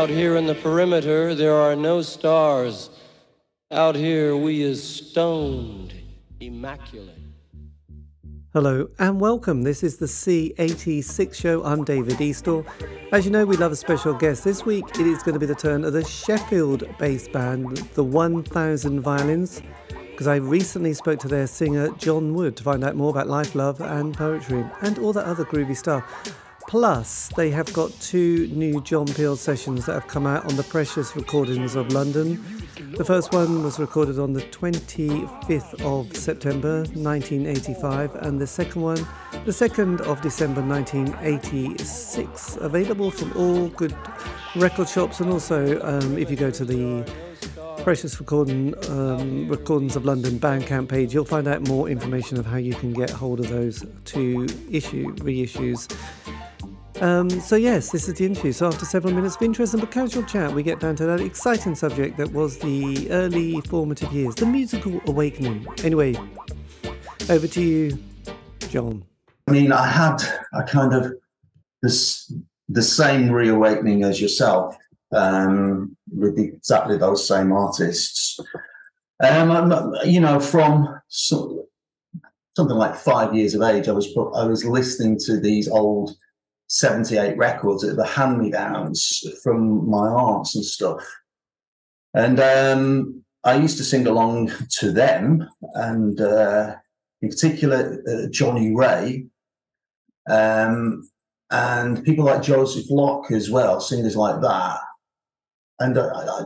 Out here in the perimeter, there are no stars. Out here, we is stoned, immaculate. Hello and welcome. This is the C86 show. I'm David Eastaugh. As you know, we love a special guest. This week it is going to be the turn of the Sheffield based band, the 1000 Violins, because I recently spoke to their singer John Wood to find out more about life, love, and poetry and all that other groovy stuff. Plus, they have got two new John Peel sessions that have come out on the Precious Recordings of London. The first one was recorded on the 25th of September 1985, and the second one, the 2nd of December 1986. Available from all good record shops, and also um, if you go to the Precious Recording, um, Recordings of London Bandcamp page, you'll find out more information of how you can get hold of those two issue reissues. Um, so, yes, this is the interview. So, after several minutes of interest and casual chat, we get down to that exciting subject that was the early formative years, the musical awakening. Anyway, over to you, John. I mean, I had a kind of this the same reawakening as yourself um, with exactly those same artists. Um, you know, from so, something like five years of age, I was I was listening to these old 78 records at the hand me downs from my aunts and stuff. And um, I used to sing along to them, and uh, in particular, uh, Johnnie Ray, um, and people like Josef Locke as well, singers like that. And uh, I,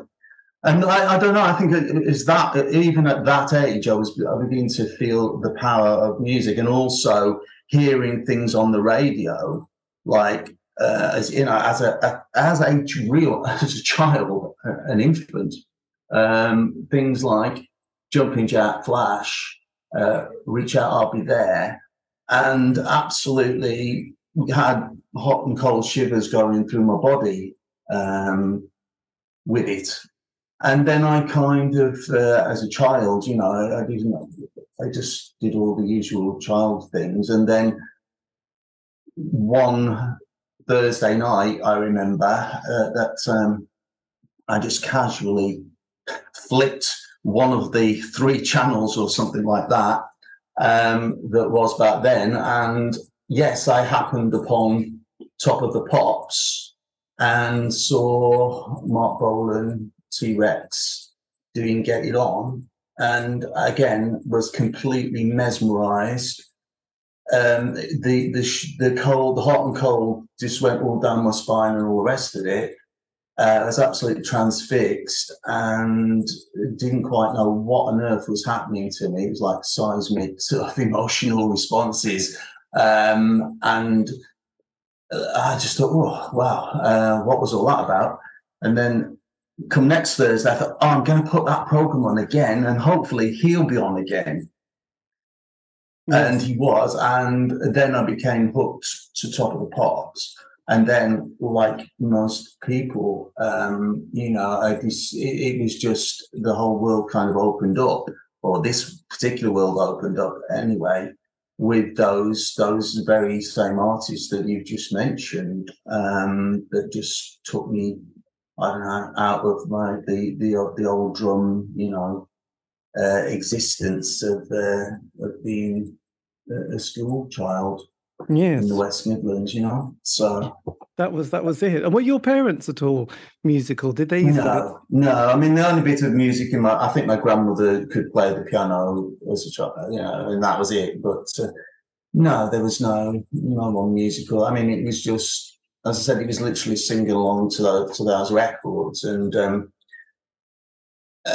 and I, I, don't know. I think it's that even at that age, I was I beginning to feel the power of music, and also hearing things on the radio like uh, as you know, as a, as a real as a child, an infant, um, things like jumping jack, flash, uh, reach out, I'll be there, and absolutely had hot and cold shivers going through my body um, with it. And then I kind of, uh, as a child, you know, I didn't, I just did all the usual child things, and then one Thursday night, I remember uh, that um, I just casually flipped one of the three channels or something like that um, that was back then. And yes, I happened upon Top of the Pops and saw Marc Bolan, T Rex doing Get It On. And again, was completely mesmerized um, the the the cold, the hot and cold, just went all down my spine and all the rest of it. Uh, I was absolutely transfixed and didn't quite know what on earth was happening to me. It was like seismic sort of emotional responses, um, and uh, I just thought, oh wow, uh, what was all that about? And then come next Thursday, I thought, oh, I'm going to put that program on again, and hopefully he'll be on again and he was. And then I became hooked to Top of the Pops. And then, like most people, um, you know, it, it was just the whole world kind of opened up, or this particular world opened up anyway, with those those very same artists that you've just mentioned, um, that just took me, I don't know, out of my the the the old drum, you know, uh, existence of, uh, of being a school child yes. in the West Midlands, you know. So that was that was it. And were your parents at all musical? Did they? No, no. I mean, the only bit of music in my, I think my grandmother could play the piano as a child, you know, and that was it. But uh, no, there was no no one musical. I mean, it was just, as I said, it was literally singing along to those, to those records, and um,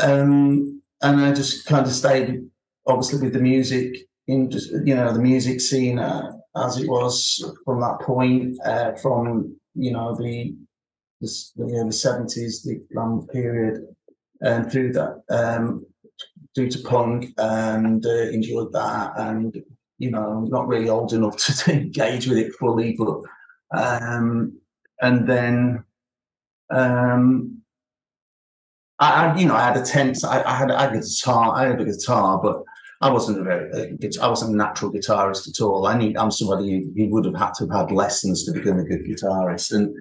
um, and I just kind of stayed, obviously, with the music in just you know the music scene uh, as it was from that point, uh, from you know the the, you know, the 70s, the glam period, and through that, um, due to punk, and uh, enjoyed that, and you know, not really old enough to engage with it fully, but um, and then um, I, you know, I had a tense. I, I, had, I had a guitar. I had a guitar, but I wasn't a very, I wasn't a natural guitarist at all. I need, I'm somebody who, who would have had to have had lessons to become a good guitarist. And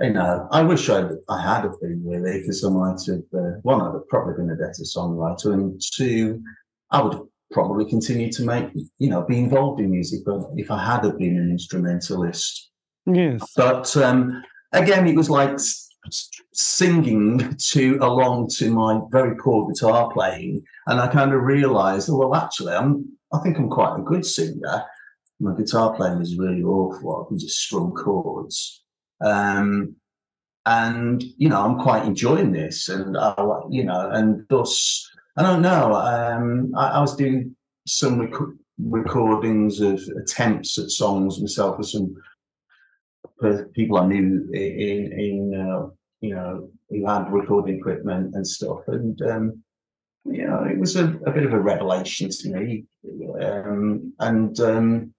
you know, I wish I'd, I had have been really, because I might have, uh, one, I'd have probably been a better songwriter, and two, I would probably continue to make, you know, be involved in music, but if I had have been an instrumentalist. Yes. But um, again, it was like singing to along to my very poor guitar playing, and I kind of realised, oh, well, actually, I'm, I think I'm quite a good singer. My guitar playing is really awful. I can just strum chords. Um, and you know, I'm quite enjoying this, and I, you know, and thus, I don't know. Um, I, I was doing some rec- recordings of attempts at songs myself with some people I knew in in uh, you know who had recording equipment and stuff, and um, you know, it was a, a, bit of a revelation to me, um, and um,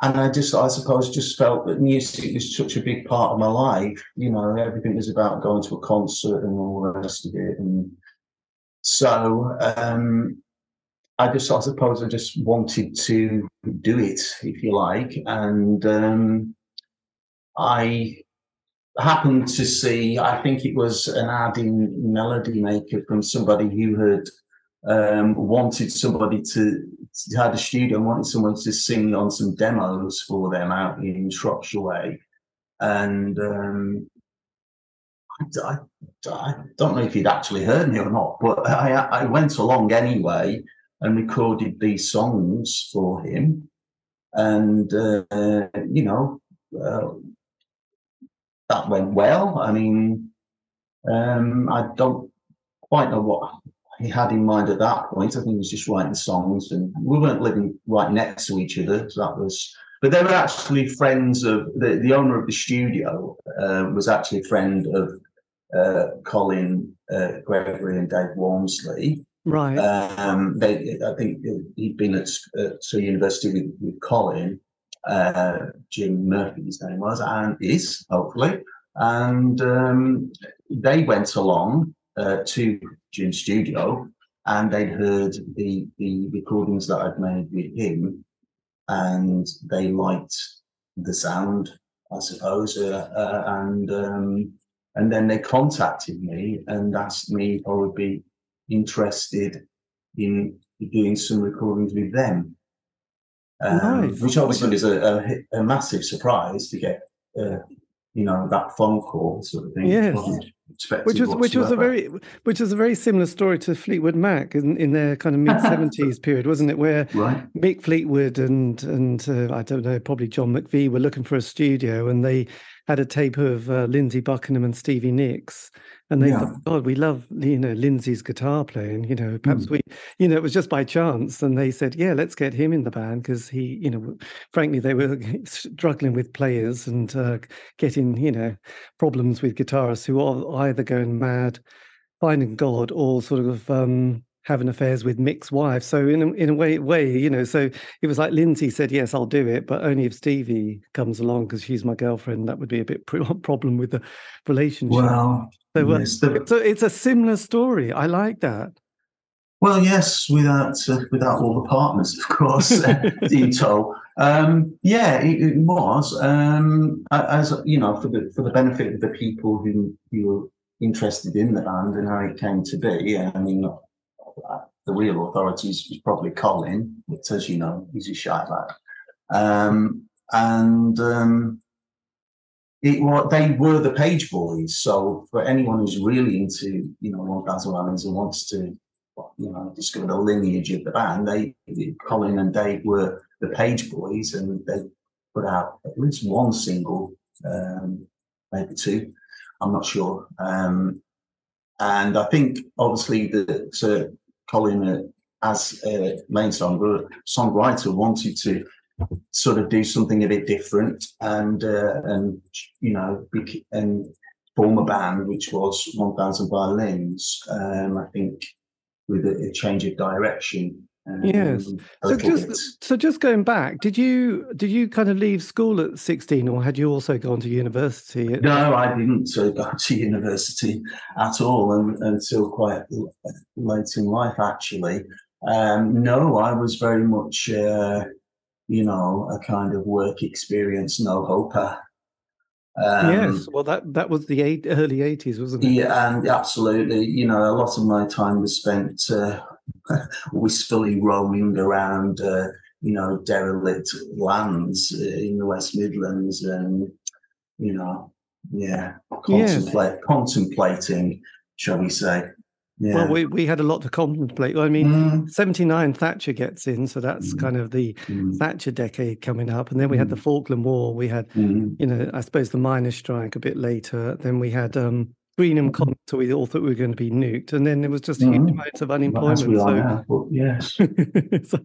and I just, I suppose, just felt that music was such a big part of my life. You know, everything was about going to a concert and all the rest of it. And so um, I just, I suppose, I just wanted to do it, if you like. And um, I happened to see, I think it was an ad in Melody Maker from somebody who had um, wanted somebody to, had a studio and wanted someone to sing on some demos for them out in Shropshire Way. And um, I, I, I, don't know if he'd actually heard me or not, but I, I went along anyway and recorded these songs for him. And, uh, you know, uh, that went well. I mean, um, I don't quite know what he had in mind at that point. I think he was just writing songs, and we weren't living right next to each other. So that was, but they were actually friends of the, the owner of the studio. Uh, was actually a friend of uh, Colin uh, Gregory and Dave Walmsley. Right. Um, they, I think he'd been at, at university with, with Colin. Uh, Jim Murphy, his name was, and is hopefully. And um, they went along uh, to Jim's studio and they'd heard the the recordings that I'd made with him, and they liked the sound, I suppose, uh, uh, and um, and then they contacted me and asked me if I would be interested in doing some recordings with them, um, nice. which obviously was a, a, a, massive surprise to get, uh, you know, that phone call sort of thing. Yes which was which was a very which was a very similar story to Fleetwood Mac in, in their kind of mid seventies period, wasn't it? Where right. Mick Fleetwood and and uh, I don't know, probably John McVie were looking for a studio, and they had a tape of uh, Lindsey Buckingham and Stevie Nicks, and they yeah. thought, God, we love you know Lindsey's guitar playing. You know, perhaps mm. we, you know, it was just by chance, and they said, yeah, let's get him in the band because he, you know, frankly, they were struggling with players and uh, getting you know problems with guitarists who are either going mad, finding God, or sort of um, having affairs with Mick's wife. So in a, in a way, way, you know, so it was like Lindsay said, yes, I'll do it, but only if Stevie comes along because she's my girlfriend. That would be a bit problem with the relationship. Well, so, uh, yes, the... so it's a similar story. I like that. Well, yes, without uh, without all the partners, of course, in tow. Um, yeah, it, it was. Um, as you know, for the for the benefit of the people who who were interested in the band and how it came to be. I mean, the real authorities was probably Colin, as you know, he's a shy lad. Um, and um, it was they were the Page Boys. So for anyone who's really into you know 1000 Violins and wants to you know discover the lineage of the band, they Colin and Dave were the Page Boys, and they put out at least one single, um, maybe two. I'm not sure. Um, and I think obviously that Colin, uh, as a main songwriter, songwriter, wanted to sort of do something a bit different and uh, and you know and form a band which was 1000 violins. Um, i think with a, a, change of direction um, yes. so just so just going back did you did you kind of leave school at 16 or had you also gone to university at- no i didn't uh, go to university at all until quite late in life actually. Um, no i was very much uh, you know, a kind of work experience, no hoper. Um, yes, well, that that was the eight, early eighties, wasn't it? Yeah, and absolutely. You know, a lot of my time was spent uh, wistfully roaming around, uh, you know, derelict lands uh, in the West Midlands, and you know, yeah, contemplate, yes. contemplating, shall we say? Yeah. Well, we, we had a lot to contemplate. I mean, mm. 79 Thatcher gets in, so that's mm. kind of the mm. Thatcher decade coming up. And then we had the mm. Falkland War. We had, mm. you know, I suppose the miners' strike a bit later. Then we had um, Greenham Common, so we all thought we were going to be nuked. And then there was just huge mm-hmm. amounts of unemployment. So, now, yes. so,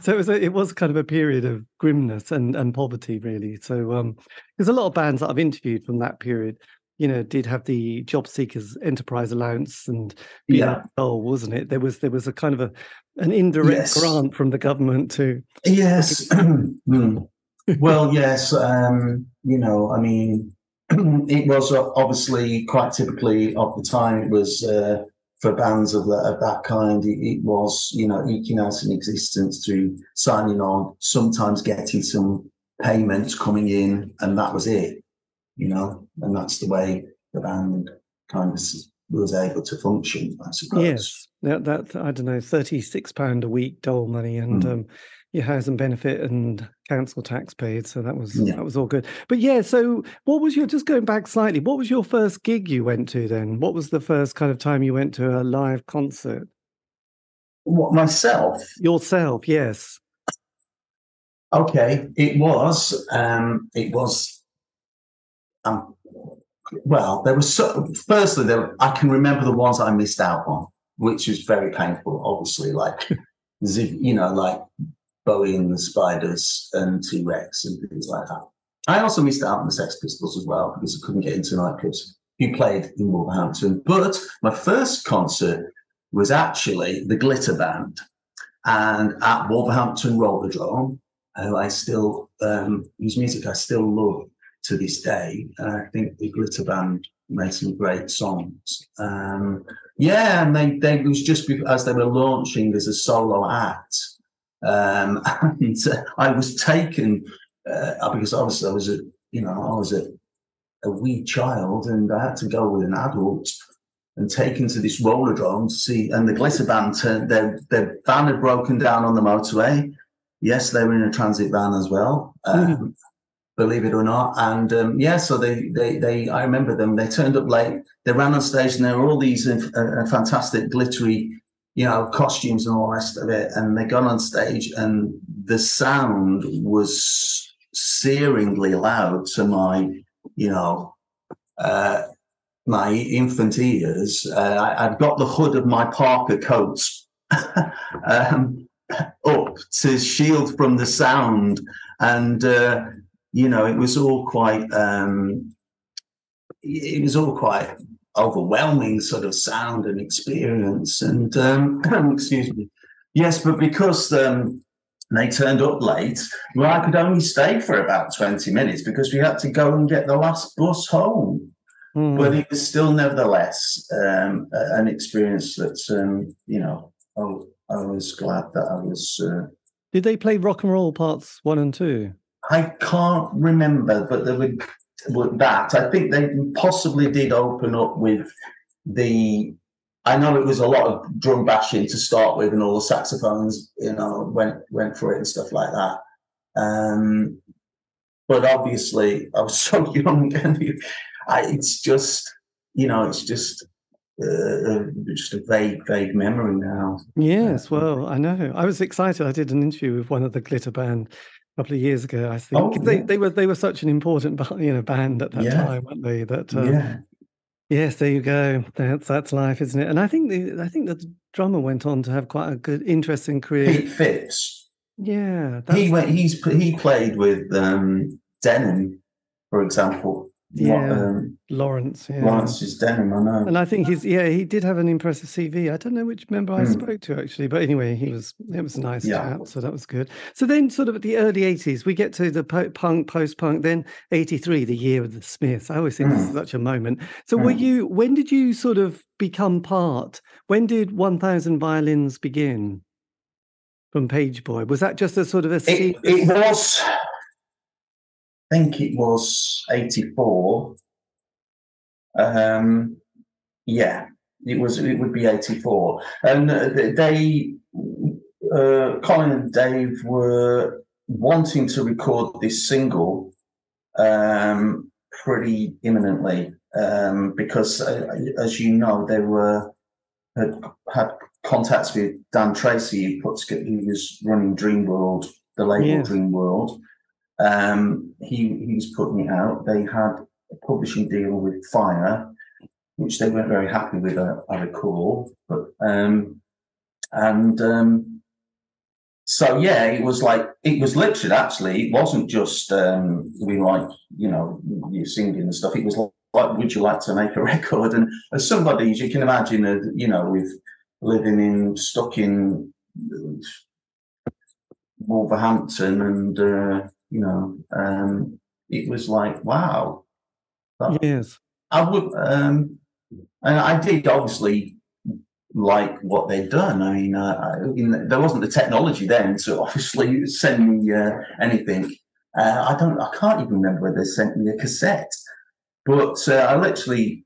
so it was, a, it was kind of a period of grimness and, and poverty, really. So um, there's a lot of bands that I've interviewed from that period you know, did have the job seekers enterprise allowance and yeah. goal, wasn't it? There was there was a kind of a an indirect yes. grant from the government to yes. Hmm. well, yes. Um, you know, I mean, it was obviously quite typically of the time. It was uh, for bands of, the, of that kind. It, it, was you know eking out an existence through signing on, sometimes getting some payments coming in, and that was it you know, and that's the way the band kind of was able to function, I suppose. Yes, that, that I don't know, thirty-six pound a week dole money and mm. um, your housing benefit and council tax paid, so that was yeah. that was all good. But yeah, so what was your just going back slightly? What was your first gig you went to then? What was the first kind of time you went to a live concert? What myself? Yourself, yes. Okay, it was. Um, it was um, well, there was so, firstly there I can remember the ones I missed out on, which was very painful. Obviously, like you know, like Bowie and the Spiders and T Rex and things like that. I also missed out on the Sex Pistols as well because I couldn't get into nightclubs. Who played in Wolverhampton? But my first concert was actually the Glitter Band, and at Wolverhampton Rollerdrome, who I still um, whose music I still love to this day. And I think the Glitter Band made some great songs. Um, yeah, and they, they was just as they were launching as a solo act. Um, and uh, I was taken uh, because obviously I was a, you know, I was a, a wee child and I had to go with an adult and taken to this Rollerdrome to see, and the Glitter Band turned, their, their van had broken down on the motorway. Yes, they were in a transit van as well. Um, mm-hmm believe it or not. And um, yeah, so they, they, they, I remember them. They turned up late. They ran on stage, and there were all these uh, uh, fantastic, glittery, you know, costumes and all the rest of it. And they got on stage, and the sound was searingly loud to my, you know, uh, my infant ears. Uh, I, would got the hood of my Parker coat um, up to shield from the sound, and uh, you know, it was all quite, um, it was all quite overwhelming sort of sound and experience. And um, excuse me, yes, but because um, they turned up late, well, I could only stay for about twenty minutes because we had to go and get the last bus home. Mm. But it was still, nevertheless, um, an experience that um, you know I, I, was glad that I was. Uh, Did they play rock and roll parts one and two? I can't remember, but there were, were that. I think they possibly did open up with the. I know it was a lot of drum bashing to start with, and all the saxophones, you know, went went for it and stuff like that. Um, but obviously, I was so young, and I, it's just, you know, it's just uh, just a vague, vague memory now. Yes, well, I know. I was excited. I did an interview with one of the Glitter Band couple of years ago. I think oh, they, yeah. they were they were such an important you know band at that yeah. time, weren't they? That uh, yeah. Yes, there you go. That's that's life, isn't it? And I think the I think the drummer went on to have quite a good, interesting career. Pete Phipps. Yeah, he went. He's he played with um, Denim, for example, yeah, um, Lawrence. Yeah. Lawrence is denim, I know. And I think he's yeah, he did have an impressive CV. I don't know which member I mm. spoke to actually, but anyway, he was it was a nice yeah. chat, so that was good. So then, sort of at the early eighties, we get to the punk, post punk. Then eighty three, the year of the Smiths. I always think mm. this is hmm. such a moment. So mm. were hmm. you? When did you sort of become part? When did One Thousand Violins begin? From Page Boy, was that just a sort of a? It, it was think it was 84. Um, yeah, it was. It would be 84, and uh, they, uh, Colin and Dave were wanting to record this single um, pretty imminently um, because, uh, as you know, they were had had contacts with Dan Treacy, who put was running Dream World, the label yes. Dream World. Um, he he was putting it out. They had a publishing deal with Fire, which they weren't very happy with. I, I recall, but um, and um, so yeah, it was like it was literally actually it wasn't just um, we like you know you singing and stuff. It was like, would you like to make a record? And as somebody, as you can imagine, uh, you know, with living in stuck in Wolverhampton, and uh, you know, um, it was like wow. yes, I would, um, and I did obviously like what they'd done. I mean, uh, I mean, there wasn't the technology then to obviously send me uh, anything. Uh, I don't, I can't even remember whether they sent me a cassette, but uh, I literally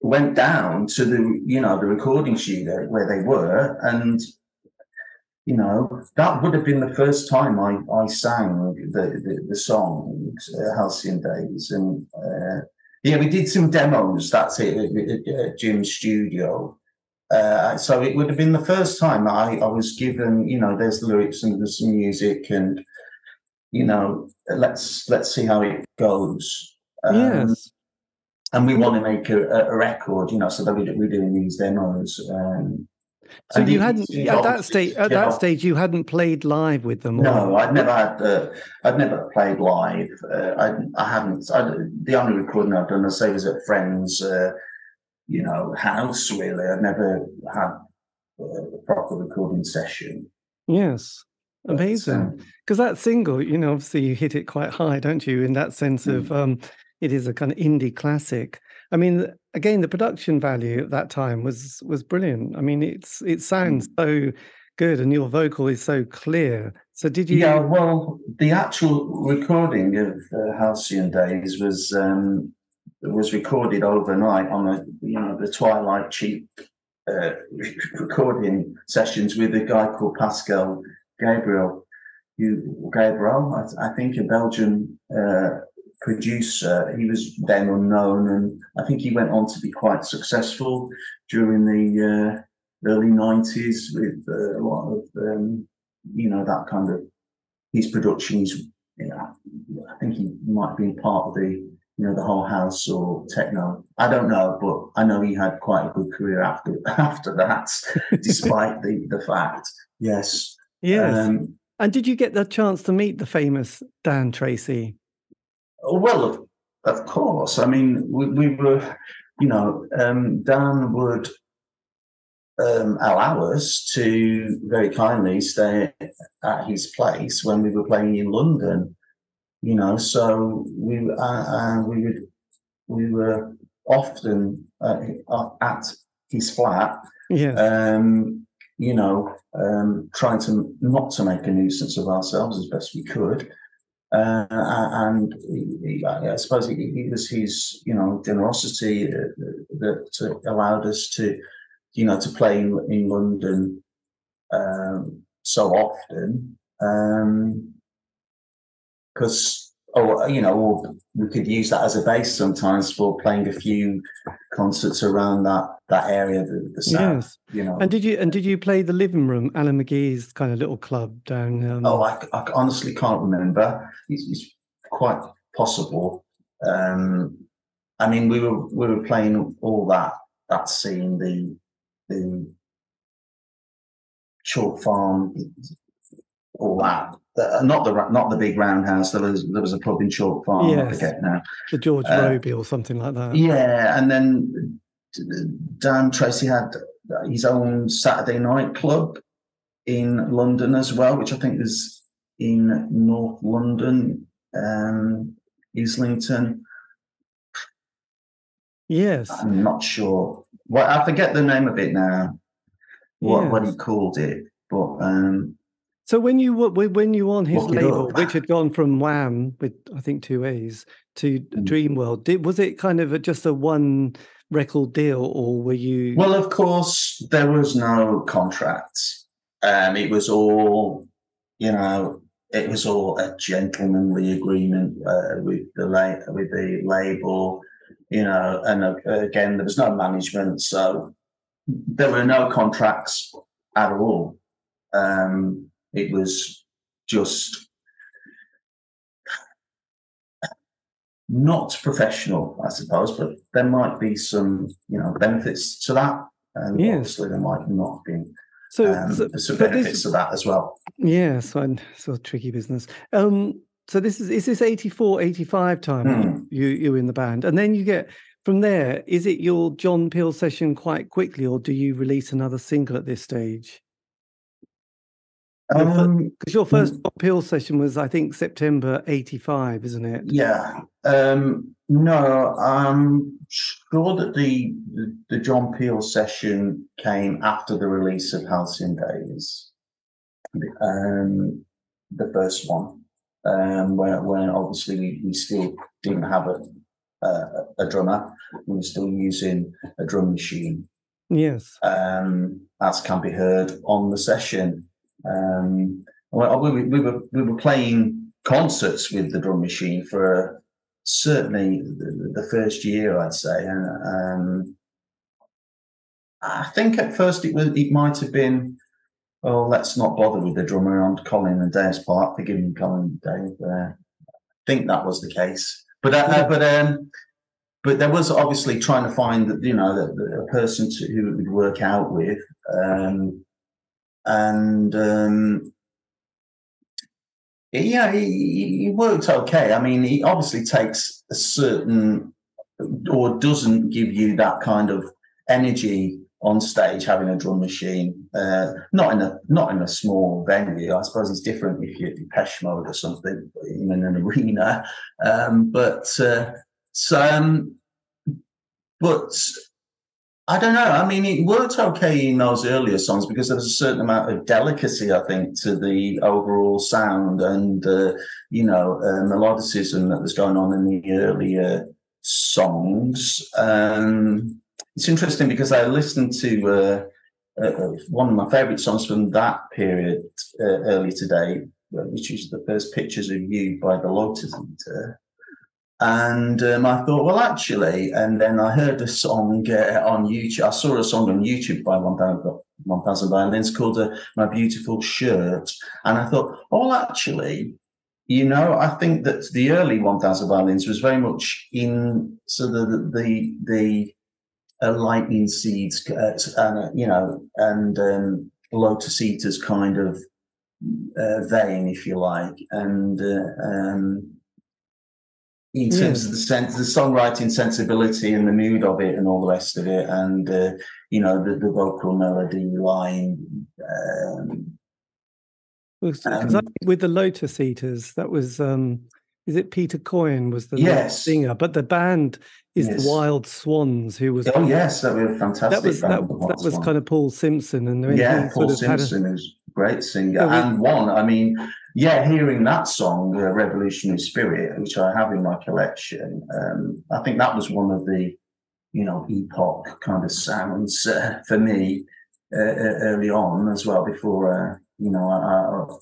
went down to the you know the recording studio where they were and you know that would have been the first time i i sang the the, the song uh, halcyon days and uh, yeah we did some demos that's it at, jim's studio uh, so it would have been the first time I, I was given, you know, there's the lyrics and there's some music, and you know, let's let's see how it goes. Um, yes and we want to make a, a, record, you know, so that we, we're doing these demos. Um, so you hadn't at that stage. At that stage, you hadn't played live with them. No, I'd never had. Uh, I'd never played live. Uh, I, I hadn't. I, the only recording I've done, I say, was at friends, uh, you know, house. Really, I'd never had a proper recording session. Yes, amazing. Because um, that single, you know, obviously you hit it quite high, don't you? In that sense mm. of um, it is a kind of indie classic. I mean, again, the production value at that time was was brilliant. I mean, it's it sounds mm. so good, and your vocal is so clear. So, did you? Yeah, well, the actual recording of uh, Halcyon Days was um, was recorded overnight on a you know the Twilight cheap uh, recording sessions with a guy called Pascal Gabriel. You Gabriel, I, I think a Belgian uh, producer. He was then unknown, and I think he went on to be quite successful during the uh, early '90s with uh, a lot of, um, you know, that kind of his productions. You know, I think he might have been part of the, you know, the whole house or techno. I don't know, but I know he had quite a good career after after that, despite the the fact. Yes. Yes. Um, and did you get the chance to meet the famous Dan Treacy? Well, of, of course. I mean, we, we were, you know, um, Dan would um, allow us to very kindly stay at his place when we were playing in London. You know, so we uh, uh, we would we were often uh, at his flat. Yes. Um, you know, um, trying to not to make a nuisance of ourselves as best we could. Uh, and he, I suppose it, it, was his, you know, generosity that, allowed us to, you know, to play in, in London um, so often. Because, um, or you know, we could use that as a base sometimes for playing a few concerts around that that area, the, the south. Yes. You know. And did you and did you play the living room, Alan McGee's kind of little club down? Um... Oh, I, I, honestly can't remember. It's, it's quite possible. Um, I mean, we were we were playing all that that scene, the the chalk farm, all that. Uh, not the not the big roundhouse. There was there was a pub in Chalk Farm. Yes. I forget now. The George uh, Robey or something like that. Yeah, and then Dan Treacy had his own Saturday night club in London as well, which I think was in North London, um, Islington. Yes, I'm not sure. Well, I forget the name of it now. What yes. what he called it, but um, So when you were when you were on his label, which had gone from Wham with I think two A's to mm. Dreamworld, did was it kind of a, just a one record deal, or were you? Well, of course, there was no contracts. Um, it was all, you know, it was all a gentlemanly agreement uh, with the la- with the label, you know, and uh, again, there was no management, so there were no contracts at all. Um, it was just not professional, I suppose, but there might be some, you know, benefits to that. And yes. obviously there might not be so, um, so some benefits this, to that as well. Yes, yeah, so tricky business. Um, so this is is this 84, 85 time mm. you you in the band, and then you get from there. Is it your John Peel session quite quickly, or do you release another single at this stage? Because um, your first appeal session was, I think, September '85, isn't it? Yeah. Um, no, I'm sure that the, the, John Peel session came after the release of Halcyon Days, um, the first one, um, where when obviously we, we still didn't have a, a, a drummer, we were still using a drum machine. Yes. Um, as can be heard on the session. Um, well, we, we, were we were playing concerts with the drum machine for certainly the, the first year, I'd say, and um, I think at first it was it might have been, oh, let's not bother with the drummer on Colin and Dave's part. Forgive me, Colin and Dave. Uh, I think that was the case, but uh, uh but um, but there was obviously trying to find you know the, the, a person to, who would work out with. Um, and um, yeah, he, he worked okay. I mean, he obviously takes a certain or doesn't give you that kind of energy on stage having a drum machine. Uh, not in a not in a small venue. I suppose it's different if you're Depeche Mode or something in an arena. Um, but uh, so, um, but I don't know. I mean, it worked okay in those earlier songs because there was a certain amount of delicacy, I think, to the overall sound and, uh, you know, uh, melodicism that was going on in the earlier songs. Um, it's interesting because I listened to uh, uh one of my favourite songs from that period uh, early today, which is the first pictures of you by the Lotus Eater. And um, I thought, well, actually, and then I heard a song uh, on YouTube. I saw a song on YouTube by 1000, 1000 Violins called uh, My Beautiful Shirt. And I thought, oh, well, actually, you know, I think that the early 1000 Violins was very much in sort of the, the, the uh, lightning seeds, uh, and, you know, and um, Lotus Eaters kind of uh, vein, if you like. And, uh, um, in terms of the sense, the songwriting sensibility and the mood of it, and all the rest of it, and uh, you know the, the vocal melody line. Um, um, with the Lotus Eaters, that was um, is it Peter Coyle was the yes. singer, but the band is yes. the Wild Swans, who was oh yes, that was fantastic. That was that, that was kind of Paul Simpson, and yeah, Paul Simpson is great singer we, and one. I mean, yeah, hearing that song, uh, Revolutionary Spirit, which I have in my collection, um, I think that was one of the, you know, epoch kind of sounds uh, for me uh, uh early on as well, before, uh, you know, I, I,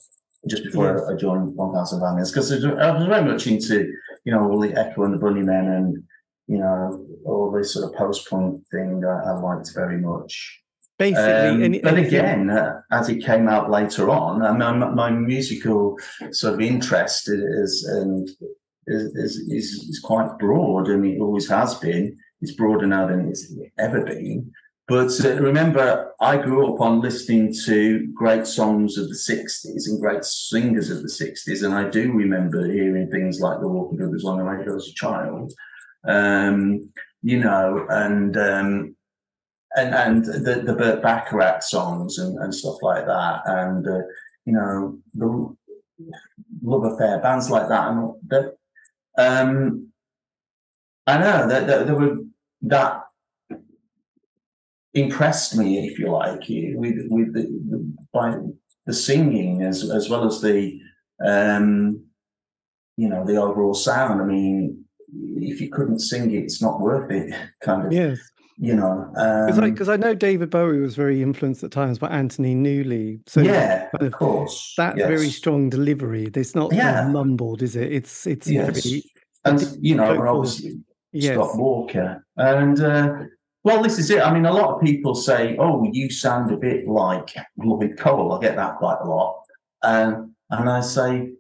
just before yes. I, joined 1000 Violins, because I was very much into, you know, all the Echo and the Bunnymen and, you know, all this sort of post punk thing I, I liked very much basically. Um, any, but again, uh, as it came out later on, I mean, my, my musical sort of interest is and is, is, is quite broad, and it always has been. It's broader now than it's ever been. But uh, remember, I grew up on listening to great songs of the 60s and great singers of the 60s. And I do remember hearing things like The Walker Brothers on the radio as a child. Um, you know, and um, and and the the Burt Bacharach songs and, and stuff like that, and uh, you know the love affair bands like that, and that um, I know that, that there were that impressed me, if you like, with with the, the by the singing as as well as the um, you know the overall sound. I mean, if you couldn't sing it, it's not worth it. Kind of. Yes. You know, because um, I, I, know David Bowie was very influenced at times by Anthony Newley. So yeah, kind of, of course, that yes. very strong delivery. It's not yeah. mumbled, is it? It's it's yes. very, and you know, obviously yes. Scott Walker, and uh, well, this is it. I mean, a lot of people say, "Oh, you sound a bit like Lloyd Cole." I get that quite a lot, um, and I say,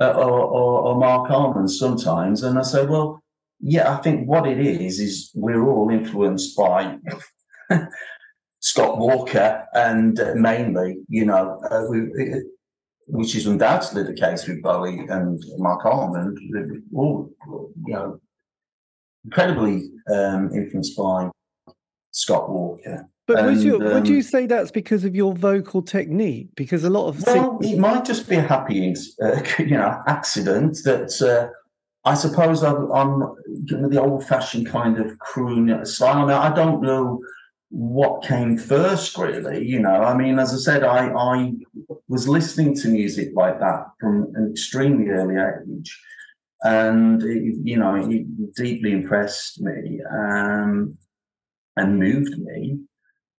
uh, or, or, or Marc Almond sometimes, and I say, "Well, yeah, I think what it is is we're all influenced by Scott Walker, and uh, mainly, you know, uh, we, it, which is undoubtedly the case with Bowie and Marc Almond, all you know, incredibly um, influenced by Scott Walker. But and, would, you, um, would you say that's because of your vocal technique? Because a lot of well, sing- it might just be a happy, uh, you know, accident that uh, I suppose I'm, I'm the old-fashioned kind of croon style. I mean, I don't know what came first, really. You know, I mean, as I said, I I was listening to music like that from an extremely early age, and it, you know, it deeply impressed me um, and moved me.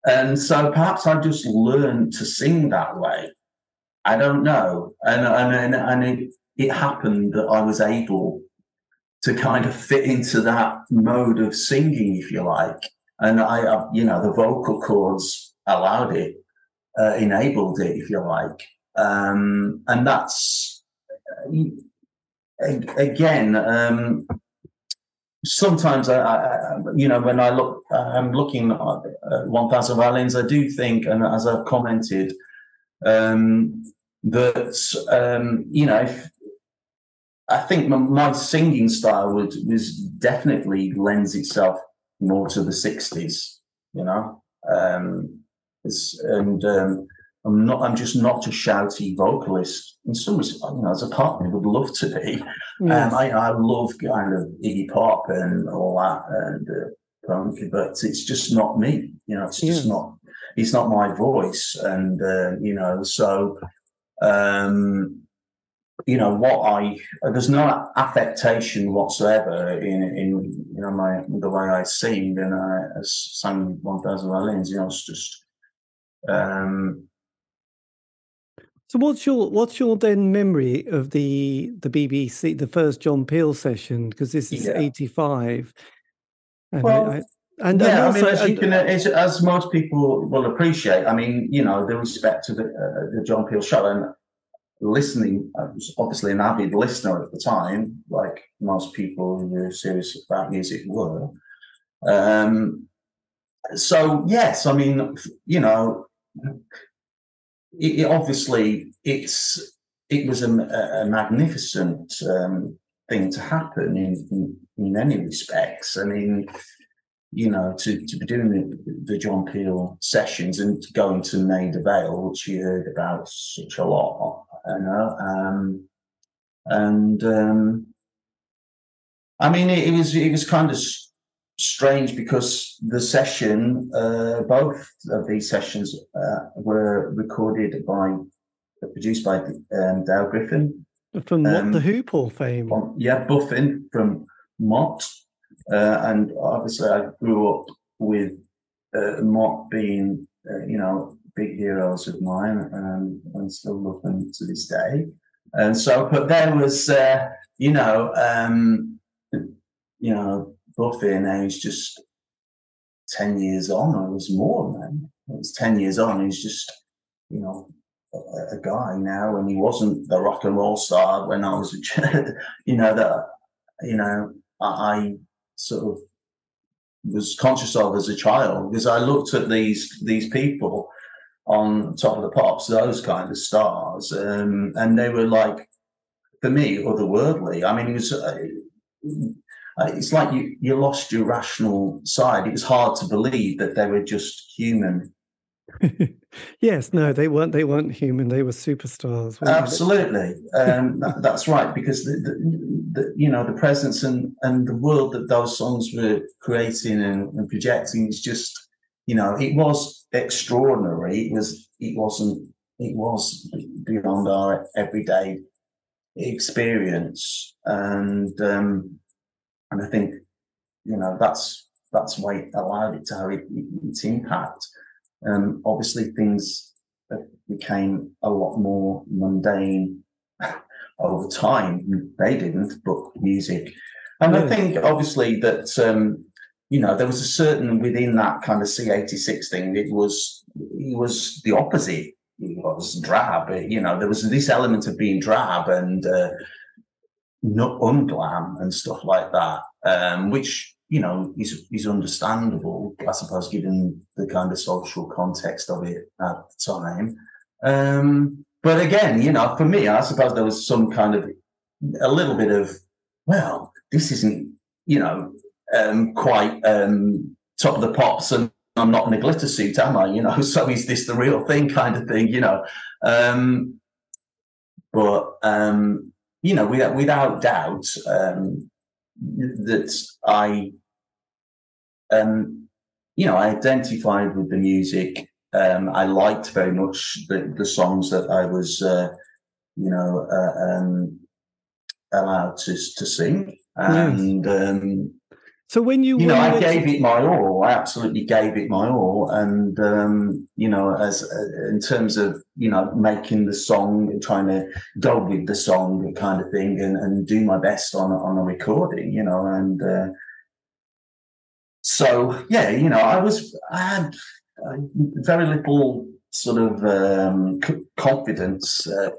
And so perhaps I just learned to sing that way. I don't know, and and and, it, it happened that I was able to kind of fit into that mode of singing, if you like. And I, you know, the vocal cords allowed it, uh, enabled it, if you like. Um, and that's, uh, again, um, sometimes I, I, you know, when I look, I'm looking at 1000 violins, I do think, and as I've commented, um, that, um, you know, if, I think my, my singing style would was definitely lends itself more to the '60s, you know. Um, and um, I'm not. I'm just not a shouty vocalist. In some ways, you know, as a partner, would love to be. Yes. Um, I, I love kind of Iggy Pop and all that and uh, punk, but it's just not me. You know, it's just yes. not. It's not my voice, and uh, you know, so um, you know what I there's no affectation whatsoever in in you know my the way I sing and I sang one thousand violins. You know, it's just. Um, so what's your what's your then memory of the the BBC the first John Peel session because this is yeah. eighty five. Well, I, and, yeah, and also, I mean, as you can, as, as, most people will appreciate, I mean, you know, the respect to the, uh, the John Peel show, and listening, I was obviously an avid listener at the time, like most people who were serious about music were. Um, so yes, I mean, you know, it, it obviously it's it was a, a magnificent um, thing to happen in, in, in many respects. I mean, you know, to, to be doing the, the John Peel sessions and going to Maida Vale, which you heard about such a lot you know. Um, and um, I mean, it, it, was it was kind of strange because the session, uh, both of these sessions uh, were recorded by, produced by um, Dale Griffin from um, the Who fame. From, yeah, Buffin from Mott, uh, and obviously I grew up with uh, Mott being, uh, you know, big heroes of mine um, and still love them to this day. And so, but there was, uh, you know, um, you know, Buffy and he's just 10 years on, or was more than It was 10 years on. He's just, you know, a, a, guy now, and he wasn't the rock and roll star when I was a child, you know, that, you know, I, I sort of was conscious of as a child because I looked at these these people on Top of the Pops, those kind of stars, um, and they were like, for me, otherworldly. I mean, it was. Uh, uh, it's like you, you lost your rational side. It was hard to believe that they were just human. yes, no, they weren't. They weren't human. They were superstars. Absolutely, um, that, that's right. Because the, the, the, you know the presence and and the world that those songs were creating and, and projecting is just you know, it was extraordinary. It was it wasn't it was beyond our everyday experience, and um, and I think you know that's that's why it allowed it to have its impact. Um, obviously, things became a lot more mundane over time. They didn't, but music. And I think obviously that um, you know there was a certain within that kind of C86 thing. It was it was the opposite. It was drab. You know there was this element of being drab and uh, not unglam and stuff like that, um, which you know is is understandable, I suppose, given the kind of social context of it at the time. Um, but again, you know, for me, I suppose there was some kind of a little bit of, well, this isn't, you know, um, quite um, top of the pops, and I'm not in a glitter suit, am I? You know, so is this the real thing, kind of thing, you know? Um, but um, you know, without, without doubt, um, that I, um, you know, I identified with the music um, I liked very much the, the songs that I was, uh, you know, uh, um, allowed to to sing, and yes. um, so when you, you know, I gave it my all. I absolutely gave it my all, and um, you know, as uh, in terms of you know making the song and trying to go with the song kind of thing, and, and do my best on on a recording, you know, and uh, so yeah, you know, I was I had very little sort of um, confidence uh,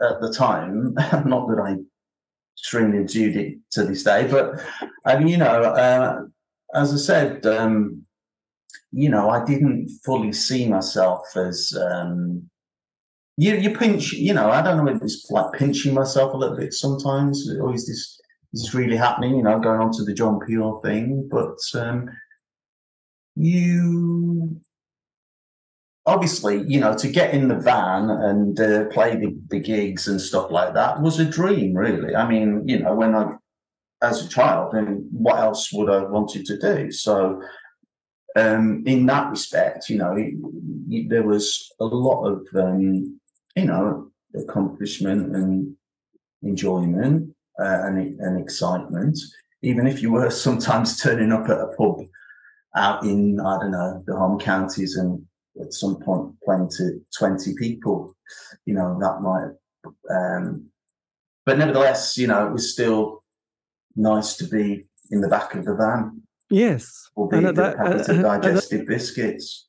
at the time. Not that I enjoyed it to this day, but I mean, you know, uh, as I said, um, you know, I didn't fully see myself as um, you. You pinch, you know, I don't know if it's like pinching myself a little bit sometimes, or is this is this really happening? You know, going on to the John Peel thing, but um, you obviously, you know, to get in the van and uh, play the, the gigs and stuff like that was a dream, really. I mean, you know, when I, as a child, and what else would I wanted to do? So, um, in that respect, you know, it, it, there was a lot of, um, you know, accomplishment and enjoyment uh, and, and excitement. Even if you were sometimes turning up at a pub out in, I don't know, the home counties and at some point playing to 20 people, you know, that might, um, but nevertheless, you know, it was still nice to be in the back of the van. Yes. Or be that, uh, uh, digestive biscuits.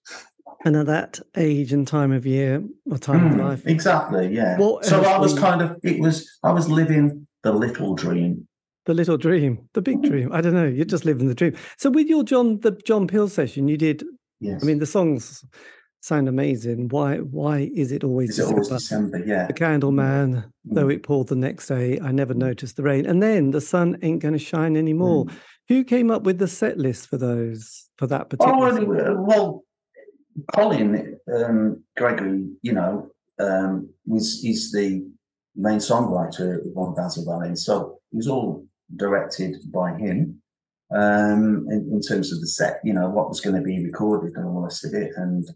And at that age and time of year or time mm, of hmm, life. Exactly, yeah. What so I was kind of, it was, I was living the little dream. The little dream, the big dream. I don't know. You're just living the dream. So with your John, the John Peel session, you did Yes. I mean, the songs sound amazing. Why why is it always is December? Always December? Yeah. The Candleman, mm. though it poured the next day, I never noticed the rain. And then the sun ain't gonna shine anymore. Mm. Who came up with the set list for those for that particular? Oh, well, Colin um, Gregory, you know, um, was is the main songwriter of One Violins, so it was all directed by him um, in, in, terms of the set, you know, what was going to be recorded and all the rest of it, and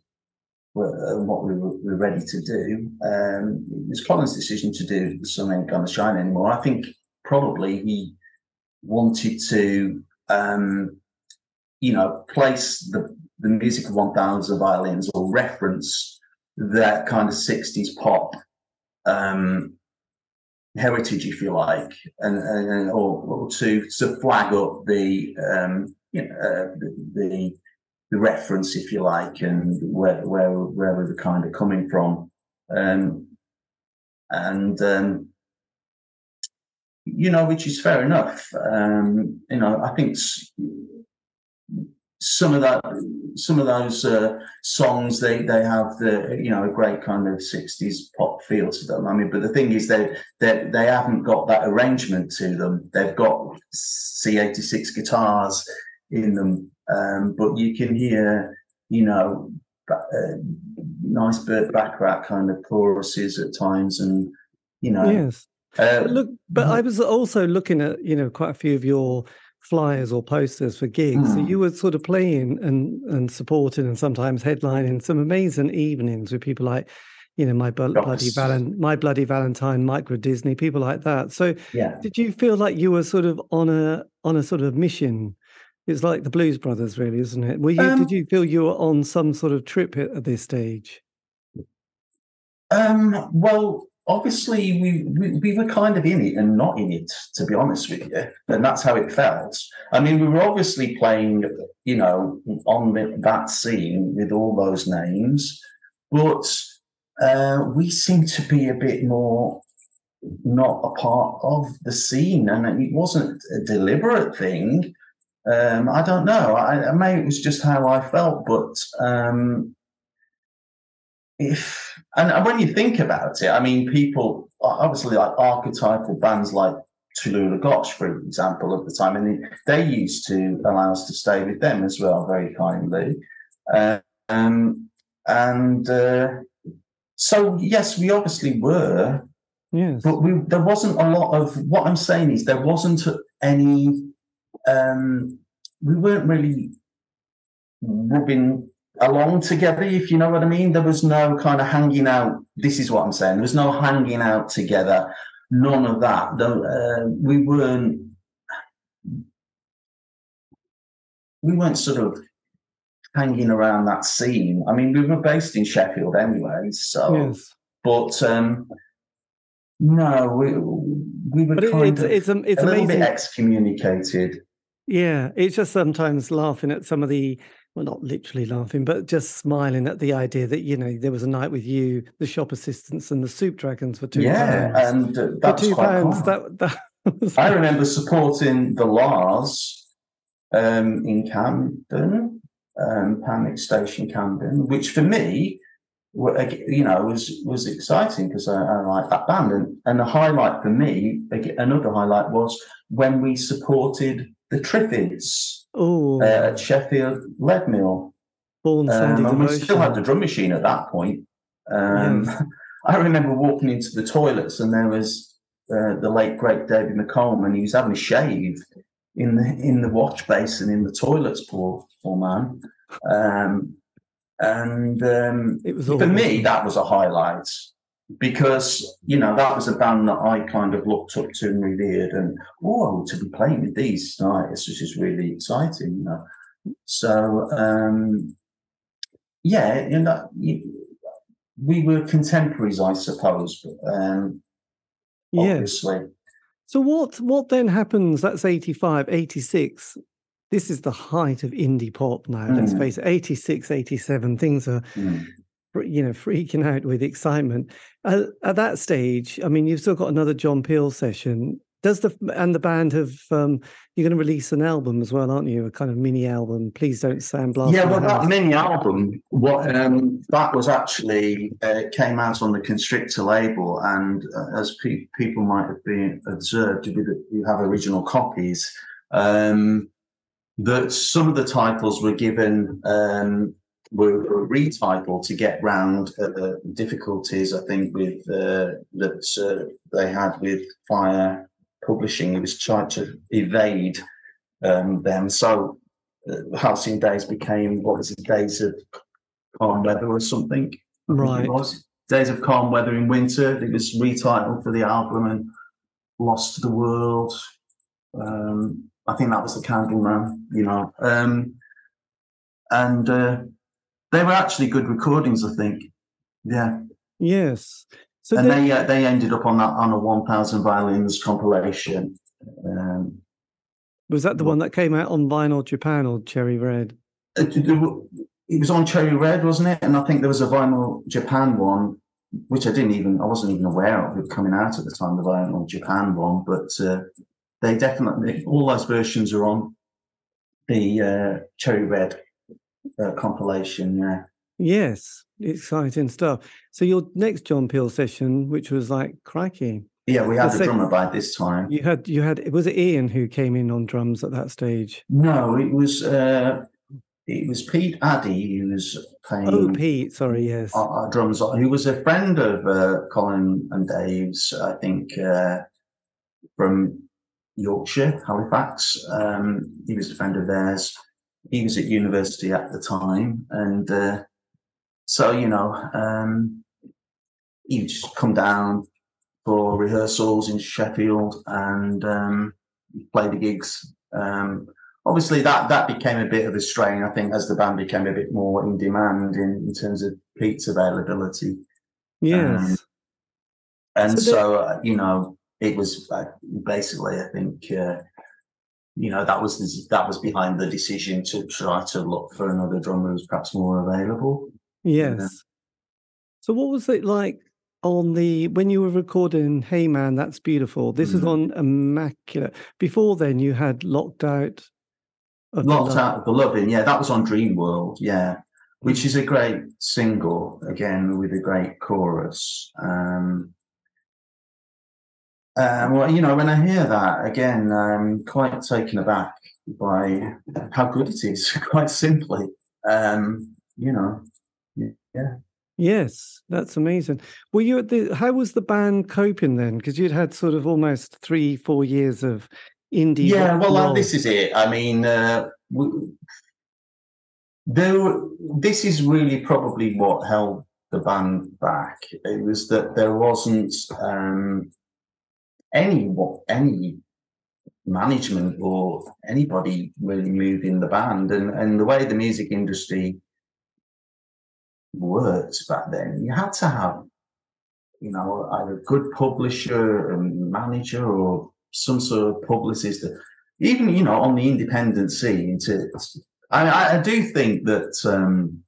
what we were, we were, ready to do. Um, it was Colin's decision to do The Sun Ain't Gonna Shine anymore. I think probably he wanted to, um, you know, place the, the music of 1000 violins or reference that kind of 60s pop um, heritage, if you like, and, and or, or, to to flag up the um, you know uh, the, the, reference, if you like, and where where where we were kind of coming from, um, and um, you know, which is fair enough. Um, you know, I think some of that some of those uh, songs they they have the you know a great kind of 60s pop feel to them. I mean but the thing is they they, they haven't got that arrangement to them. They've got c86 guitars in them um, but you can hear you know uh, nice Burt Bacharach kind of choruses at times and you know. Yes. Uh, look but i was also looking at you know quite a few of your flyers or posters for gigs. Mm. So hmm. you were sort of playing and and supporting and sometimes headlining some amazing evenings with people like you know, my bloody Valen- my bloody Valentine, Micro Disney, people like that. So, yeah. did you feel like you were sort of on a on a sort of mission? It's like the Blues Brothers, really, isn't it? Were you? Um, did you feel you were on some sort of trip at, at this stage? Um. Well, obviously, we, we we were kind of in it and not in it, to be honest with you, and that's how it felt. I mean, we were obviously playing, you know, on the, that scene with all those names, but uh, we seem to be a bit more not a part of the scene, and it wasn't a deliberate thing. Um, I don't know. I, I maybe it was just how I felt, but um, if and when you think about it, I mean, people obviously like archetypal bands like Tallulah Gosh, for example, at the time, and they used to allow us to stay with them as well, very kindly. Uh, um, and uh, so, yes, we obviously were. Yes. But we, there wasn't a lot of what I'm saying is there wasn't any. Um, we weren't really rubbing along together, if you know what I mean. There was no kind of hanging out. This is what I'm saying. There was no hanging out together. None of that. The, uh, we weren't. We weren't sort of hanging around that scene. I mean, we were based in Sheffield anyway, so. Yes. But um, no, we we were but kind it's, of it's, it's a little amazing. bit excommunicated. Yeah, it's just sometimes laughing at some of the well, not literally laughing, but just smiling at the idea that you know there was a night with you, the shop assistants, and the soup dragons for two yeah, pounds. and uh, that's for two quite pounds. That that. I remember supporting the La's um, in Camden, um, Panic Station Camden, which for me, you know, was was exciting because I, I like that band. And, and a highlight for me, another highlight was when we supported the Triffids oh, uh, at Sheffield Leadmill. Born Um, and we still had the drum machine at that point. Um, Yes. I remember walking into the toilets and there was uh, the late great David McComb, and he was having a shave in the in the watch basin in the toilets. Poor poor man. Um, and um, It was for me, that was a highlight because you know that was a band that I kind of looked up to and revered, and oh, to be playing with these tonight, this is just really exciting, you know. So um, yeah, you know, we were contemporaries, I suppose, but, um, Yes. obviously. So what what then happens? That's 85, 86. This is the height of indie pop now. Let's Mm. face it, 86, 87, things are Mm. You know freaking out with excitement. At, at that stage, I mean, you've still got another John Peel session. Does the and the band have um you're going to release an album as well, aren't you? A kind of mini album. Please don't sandblast. Yeah, well, that mini album, what um, that was actually uh, came out on the Constrictor label, and uh, as pe- people might have been observed, we have original copies. Um, that some of the titles were given um, were, retitled to get round uh, the difficulties. I think with uh, that uh, they had with Fire Publishing, it was trying to evade um, them. So uh, Halcyon Days became what was it, Days of Calm Weather or something. Right. It was Days of Calm Weather in Winter. It was retitled for the album and Lost to the World. Um, I think that was the Candleman, you know. Um, and uh, they were actually good recordings, I think. Yeah, Yes. So and then- they uh, they ended up on that on a one thousand violins compilation. Um, was that the one that came out on vinyl Japan or Cherry Red? it, it was on Cherry Red, wasn't it? And I think there was a vinyl Japan one, which I didn't even I wasn't even aware of it coming out at the time. The vinyl Japan one, but uh, they definitely all those versions are on the uh, Cherry Red uh, compilation. Yeah. Yes, exciting stuff. So your next John Peel session, which was like crikey, Yeah, we had The a sec- drummer by this time. you had you had was it Ian who came in on drums at that stage? No, it was uh, it was Peter Day who was playing Oh, Pete, sorry, yes. our, our drums. Who was a friend of uh, Colin and Dave's, I think, uh, from Yorkshire, Halifax. Um, he was a friend of theirs. He was at university at the time, and uh, so you know, um, you just come down for rehearsals in Sheffield and um, play the gigs. Um, obviously, that that became a bit of a strain. I think as the band became a bit more in demand in, in terms of Pete's availability. Yes. Um, and So so, uh, you know, it was uh, basically, I think, uh, you know, that was that was behind the decision to try to look for another drummer who's perhaps more available. Yes. So what was it like on the when you were recording Hey Man, That's Beautiful? This is Mhm. on Immaculate. Before then you had Locked Out of the Locked Love. Out of the Loving, yeah, that was on Dream World, yeah, which is a great single again with a great chorus. Um, um, well, you know, when I hear that again, I'm quite taken aback by how good it is. Quite simply, um, you know, yeah. Yes, that's amazing. Were you at the how was the band coping then? Because you'd had sort of almost three, four years of indie. Yeah, well, uh, this is it. I mean, uh, we, there. This is really probably what held the band back. It was that there wasn't um, any any management or anybody really moving the band, and and the way the music industry worked back then, you had to have, you know, either a good publisher and manager or some sort of publicist. Even you know on the independent scene to I, I do think that um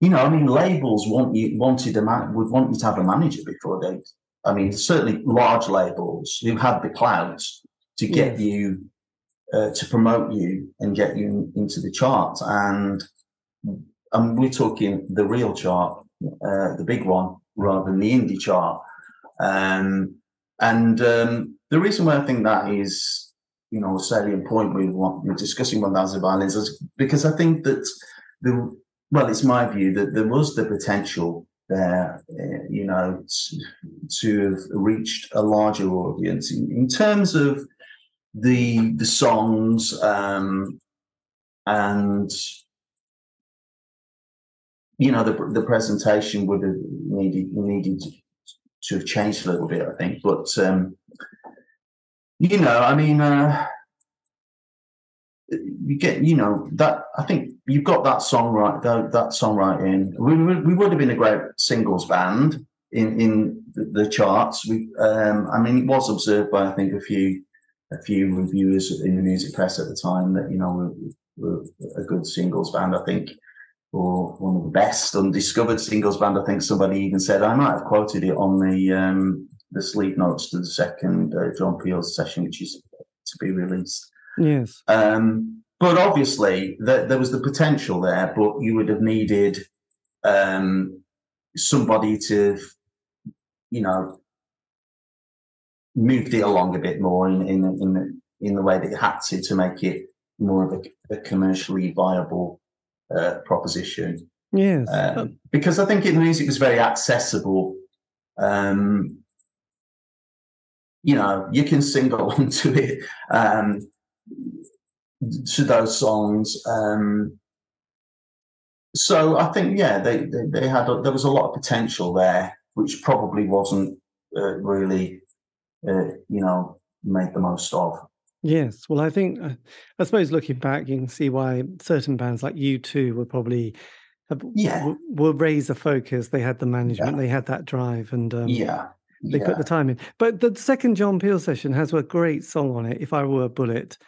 you know I mean labels want you wanted a man would want you to have a manager before they I mean certainly large labels who had the clout to get Yes. you uh, to promote you and get you into the chart and and we're talking the real chart uh, the big one rather than the indie chart um and um, the reason why I think that is, you know, a salient point with what we're discussing 1000 violins is because I think that the, well, it's my view that there was the potential there, uh, you know, to, to have reached a larger audience in, in terms of the the songs um, and you know the the presentation would have needed needed to have changed a little bit, I think. But um, you know, I mean, uh, you get, you know, that I think you've got that song right, that, that song right in. We, we we would have been a great singles band in in the, the charts. We, um, I mean, it was observed by I think a few a few reviewers in the music press at the time that you know we're, we're a good singles band. I think or one of the best undiscovered singles band. I think somebody even said I might have quoted it on the um, the sleep notes to the second uh, John Peel session, which is to be released. Yes. Um, but obviously, the, there was the potential there, but you would have needed um, somebody to, you know, moved it along a bit more in in in the, in the way that you had to to make it more of a, a commercially viable uh, proposition. Yes. Um, because I think the music was very accessible. Um, you know, you can sing along to it, um, to those songs. Um, so I think, yeah, they, they, they had, a, there was a lot of potential there, which probably wasn't uh, really, uh, you know, made the most of. Yes, well, I think uh, I suppose looking back, you can see why certain bands like U2 were probably have- Yeah. w- were razor focus. They had the management, they had that drive, and um, yeah. they yeah. put the time in. But the second John Peel session has a great song on it. If I were a bullet,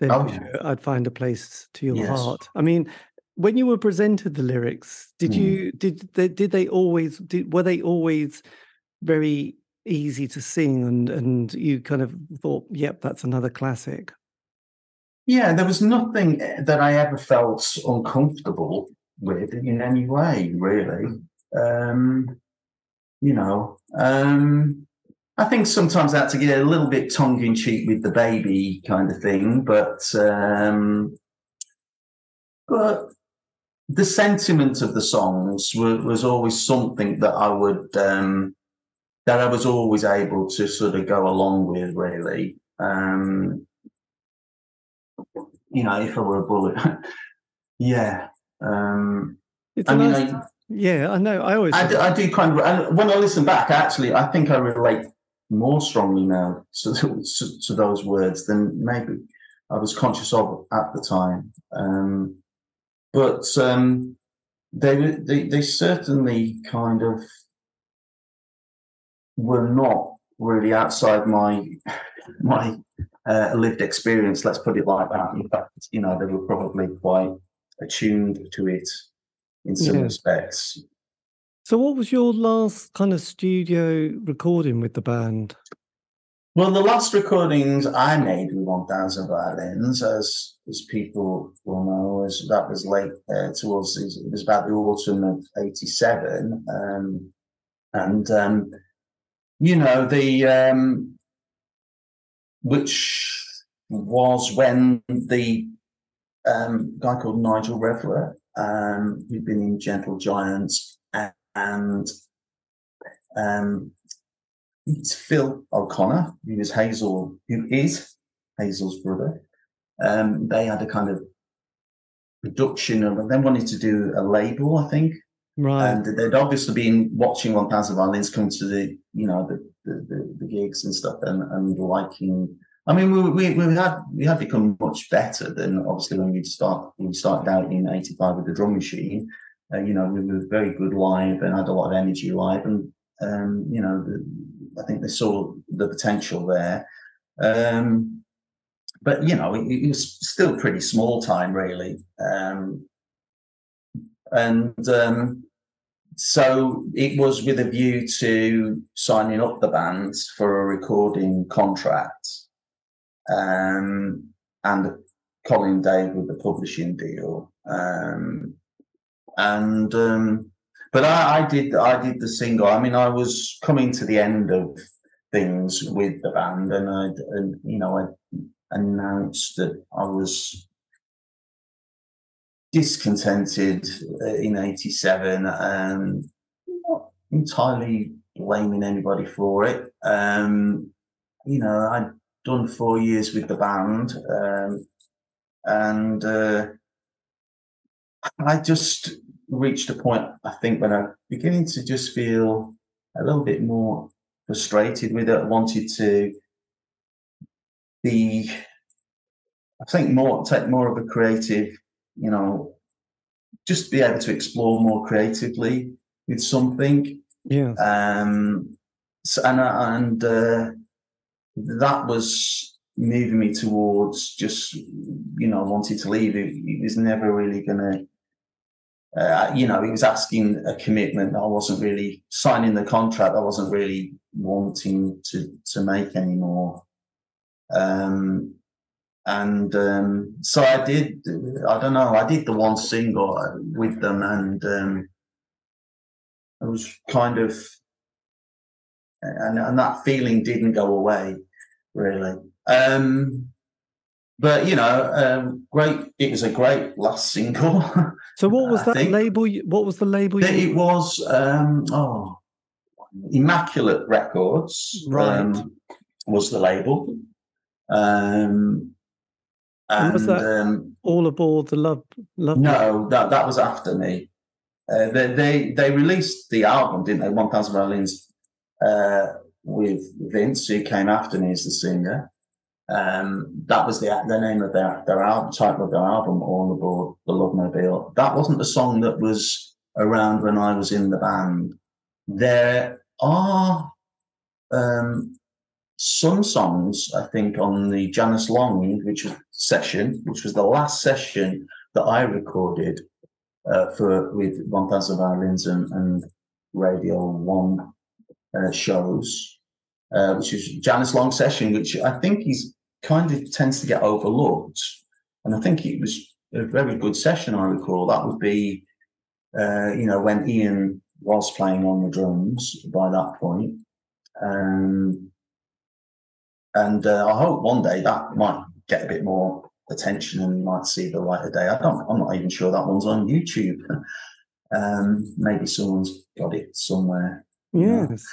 then Oh, sure I'd find a place to your Yes. heart. I mean, when you were presented the lyrics, did Hmm. you did they did they always did were they always very easy to sing and and you kind of thought, yep, that's another classic. Yeah, there was nothing that I ever felt uncomfortable with in any way, really. Um, you know, um, I think sometimes I had to get a little bit tongue in cheek with the baby kind of thing, but um, but the sentiment of the songs was, was always something that I would um, that I was always able to sort of go along with, really. Um, you know, if I were a bullet, yeah. Um, It's I mean, nice I, Yeah, I know. I always. I do, I do kind of. When I listen back, actually, I think I relate more strongly now to, to, to those words than maybe I was conscious of at the time. Um, but um, they, they they certainly kind of were not really outside my my uh, lived experience. Let's put it like that. In fact, you know, they were probably quite attuned to it in some Yeah. respects. So, what was your last kind of studio recording with the band? Well, the last recordings I made with 1000 Violins, as as people will know, is that was late uh, towards it was about the autumn of '87, um, and um, you know the um, which was when the um, guy called Nigel Reveler, um, who'd been in Gentle Giants, and um, it's Phil O'Connor, who is Hazel, who is Hazel's brother. Um, they had a kind of production of, they wanted to do a label, I think, Right. and they'd obviously been watching 1000 Violins come to the, you know, the the, the, the gigs and stuff, and, and liking. I mean, we, we we had we had become much better than obviously when we start we started out in '85 with the drum machine. Uh, you know, we were very good live and had a lot of energy live, and um, you know, the, I think they saw the potential there. Um, but you know, it, it was still pretty small time, really. Um, and um, so it was with a view to signing up the bands for a recording contract um, and Colin Dave with the publishing deal. Um, and um, but I, I did I did the single. I mean, I was coming to the end of things with the band, and I and you know I announced that I was discontented uh, in 87 and not entirely blaming anybody for it um you know i'd done four years with the band um and uh i just reached a point i think when i'm beginning to just feel a little bit more frustrated with it i wanted to be i think more take more of a creative you know, just be able to explore more creatively with something. Yeah. Um, so, and uh, and uh, that was moving me towards just, you know, wanting to leave. It, it was never really going to, uh, you know, he was asking a commitment. I wasn't really signing the contract. I wasn't really wanting to to make anymore. Um, and um, so I did. I don't know. I did the one single with them, and um, it was kind of, and and that feeling didn't go away, really. Um, but you know, um, great. It was a great last single. So, what was I that label? you- What was the label? You, it was um, oh, Immaculate Records. Right. um, was the label. Um, And and was that- um, all aboard the Love Love. No, that that was after me. Uh, they, they they released the album, didn't they? One Thousand Violins uh, with Vince, who came after me as the singer. Um, that was the the name of their their album, title of their album, All Aboard the Love Mobile. That wasn't the song that was around when I was in the band. There are um, some songs, I think, on the Janice Long, which was session, which was the last session that I recorded uh, for with 1000 Violins and, and Radio One uh, shows, uh, which is Janice Long session, which I think is kind of tends to get overlooked. And I think it was a very good session. I recall that would be, uh, you know, when Ian was playing on the drums by that point. Um, and uh, I hope one day that might get a bit more attention and might see the light of day. I don't, I'm not even sure that one's on YouTube. um, maybe someone's got it somewhere. Yes.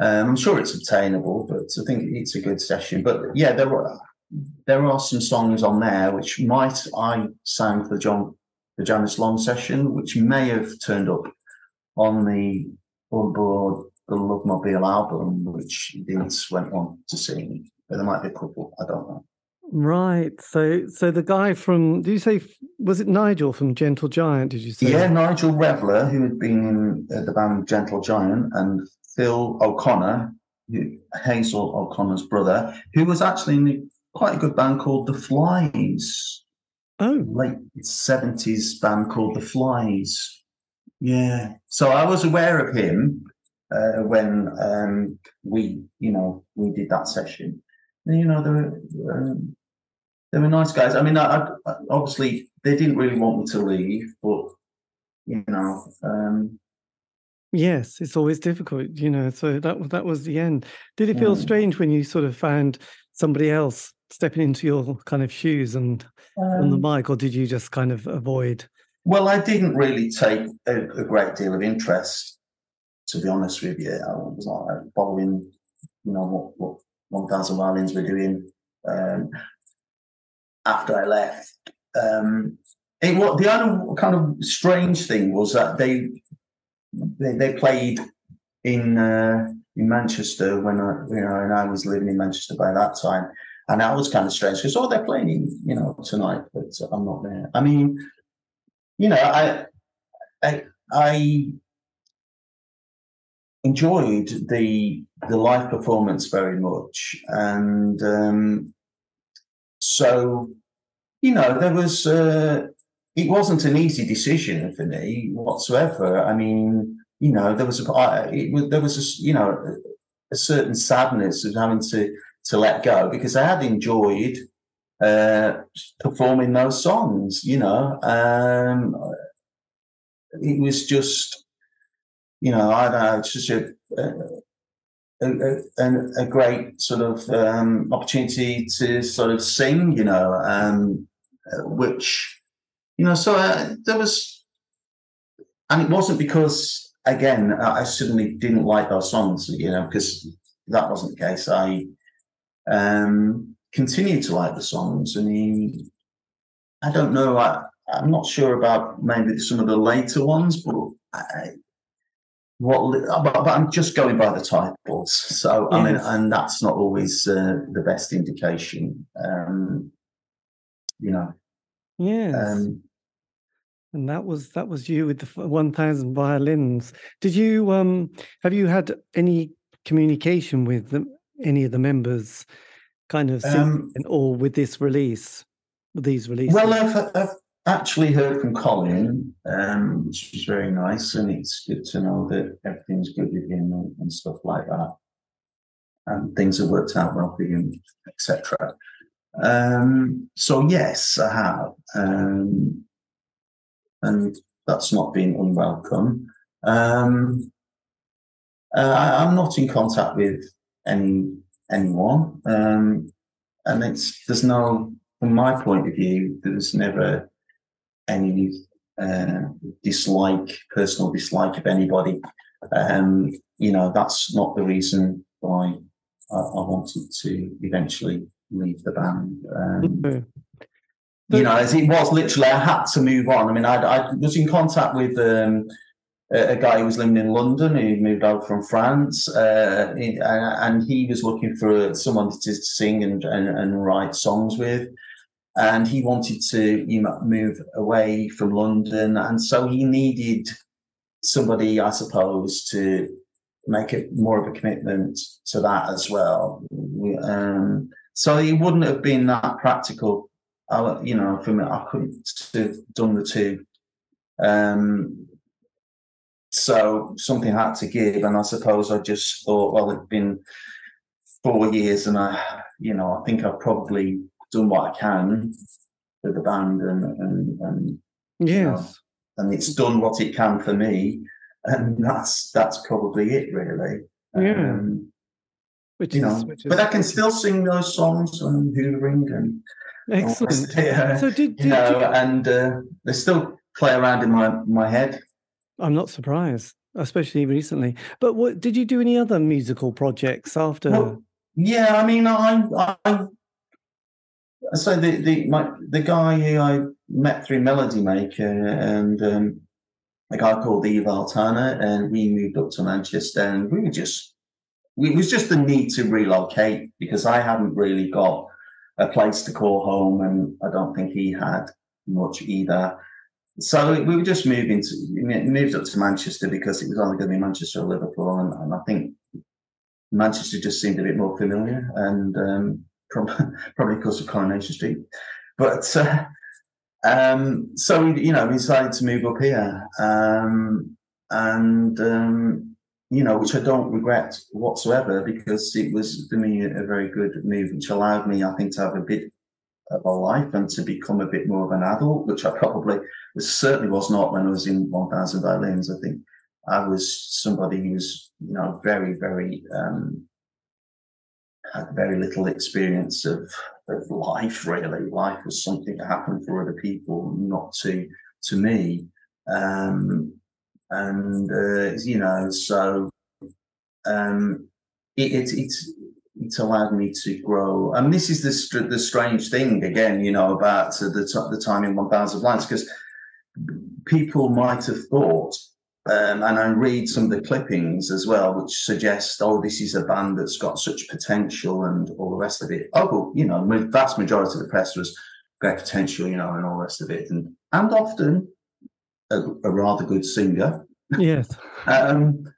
Um, I'm sure it's obtainable, but I think it's a good session. But yeah, there are there are some songs on there which might I sang for the John the Janice Long session, which may have turned up on the on board the Love Mobile album, which Vince went on to sing. But there might be a couple. I don't know. Right. So, so the guy from, did you say, was it Nigel from Gentle Giant? Did you say? Yeah, Nigel Revler, who had been in uh, the band Gentle Giant, and Phil O'Connor, who, Hazel O'Connor's brother, who was actually in quite a good band called The Flies. Oh, late seventies band called The Flies. Yeah. So I was aware of him uh, when um, we, you know, we did that session. And, you know, they were um, they were nice guys. I mean, I, I, obviously they didn't really want me to leave, but you know. Um, yes, it's always difficult, you know. So that that was the end. Did it feel Yeah. strange when you sort of found somebody else stepping into your kind of shoes and on the um, mic, or did you just kind of avoid? Well, I didn't really take a, a great deal of interest, to be honest with you. I was like following, you know, what what One Thousand Violins were doing um, after I left. Um, it what the other kind of strange thing was that they they, they played in uh, in Manchester when I you know and I was living in Manchester by that time, and that was kind of strange because oh they're playing in, you know tonight, but I'm not there. I mean, you know, I I I enjoyed the the live performance very much, and um, so you know there was. Uh, it wasn't an easy decision for me whatsoever. I mean, you know, there was a, there was a, you know, a, certain sadness of having to to let go because I had enjoyed uh, performing those songs. You know, um, it was just, you know, I don't know, it's just a. a a, a, a great sort of um, opportunity to sort of sing, you know, um, uh, which you know, so uh, there was, and it wasn't because again I suddenly didn't like those songs, you know, because that wasn't the case. I um, continued to like the songs. I mean, I don't know. I, I'm not sure about maybe some of the later ones, but I, what but, but, I'm just going by the titles. So I mean, and that's not always uh, the best indication. Um, you know. Yes. Um, and that was that was you with the 1000 violins. Did you um have you had any communication with them, any of the members kind of um, or with this release with these releases? Well, I've, I've actually heard from Colin, um, which was very nice, and it's good to know that everything's good with him and, and stuff like that, and things have worked out well for him, etc. Um, so yes, I have, um, and that's not been unwelcome. Um, uh, I, I'm not in contact with any anyone, um, and it's there's no from my point of view, there's never any uh, dislike, personal dislike of anybody. Um, you know, that's not the reason why I, I wanted to eventually leave the band. Um. You know, as it was literally, I had to move on. I mean, I, I was in contact with um, a, a guy who was living in London who moved out from France, uh, and he was looking for someone to sing and, and, and write songs with. And he wanted to, you know, move away from London, and so he needed somebody, I suppose, to make it more of a commitment to that as well. We- Um, so it wouldn't have been that practical I, you know, for me, I couldn't have done the two. Um, so something had to give, and I suppose I just thought, well, it's been four years, and I, you know, I think I've probably done what I can for the band, and and and, yes and it's done what it can for me, and that's that's probably it, really. Yeah. Um, which you is know, which is but I can still sing those songs and hoovering and excellent Yeah. so did, did you know, you, and uh, they still play around in my my head. i'm not surprised especially recently but what did you do any other musical projects after Well, yeah, I mean, I, I, so the the my the guy who I met through Melody Maker, and um, a guy called Eve Altana, and we moved up to Manchester, and we were just, it was just the need to relocate because I hadn't really got a place to call home, and I don't think he had much either. So we were just moving to moved up to Manchester because it was only going to be Manchester or Liverpool, and, and I think Manchester just seemed a bit more familiar, and um, probably, because of Coronation Street. But uh, um, so we, you know, we decided to move up here, um, and um, you know, which I don't regret whatsoever because it was for me a very good move, which allowed me, I think, to have a bit of a life and to become a bit more of an adult, which I probably certainly was not when I was in 1000 Violins. I think I was somebody who was, you know, very, very, um, had very little experience of, of life, really. Life was something that happened for other people, not to, to me. Um, and, uh, you know, so, um, it, it, it's, it's allowed me to grow. And this is the, the strange thing again, you know, about the, the time in 1000 Violins, because people might have thought um, and I read some of the clippings as well, which suggest, oh, this is a band that's got such potential and all the rest of it. Oh, well, you know, the vast majority of the press was great potential, you know, and all the rest of it, and and often a, a rather good singer. Yes. um,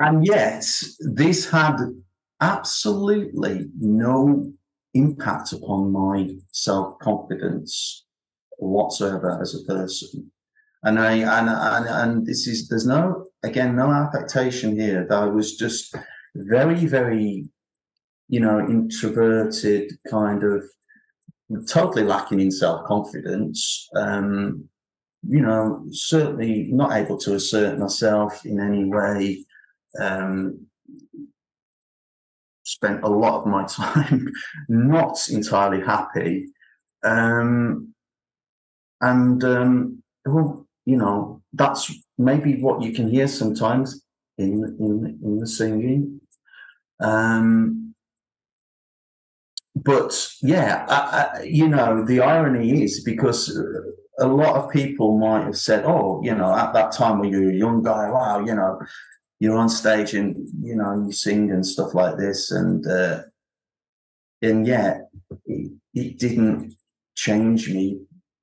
and yet, this had absolutely no impact upon my self confidence whatsoever as a person. And I and, and and this is there's no again no affectation here. That I was just very very, you know, introverted kind of totally lacking in self confidence. Um, you know, certainly not able to assert myself in any way. Um, spent a lot of my time not entirely happy. Um, and um, well, you know, that's maybe what you can hear sometimes in in in the singing. Um, but yeah, I, I, you know, the irony is because a lot of people might have said, "Oh, you know, at that time when you were a young guy, wow, you know, you're on stage and you know you sing and stuff like this," and uh, and yet it, it didn't change me.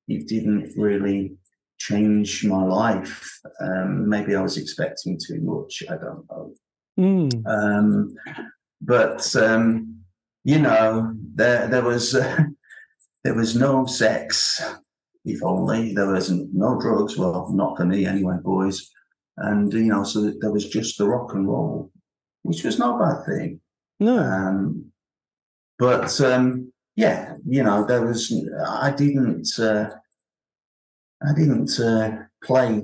It didn't really change my life. Um, maybe I was expecting too much. I don't know. Mm. Um, but um, you know, there there was uh, there was no sex. If only there wasn't no drugs. Well, not for me anyway, boys. And you know, so there was just the rock and roll, which was not a bad thing. No. Um, but um, yeah, you know, there was. I didn't. Uh, I didn't uh, play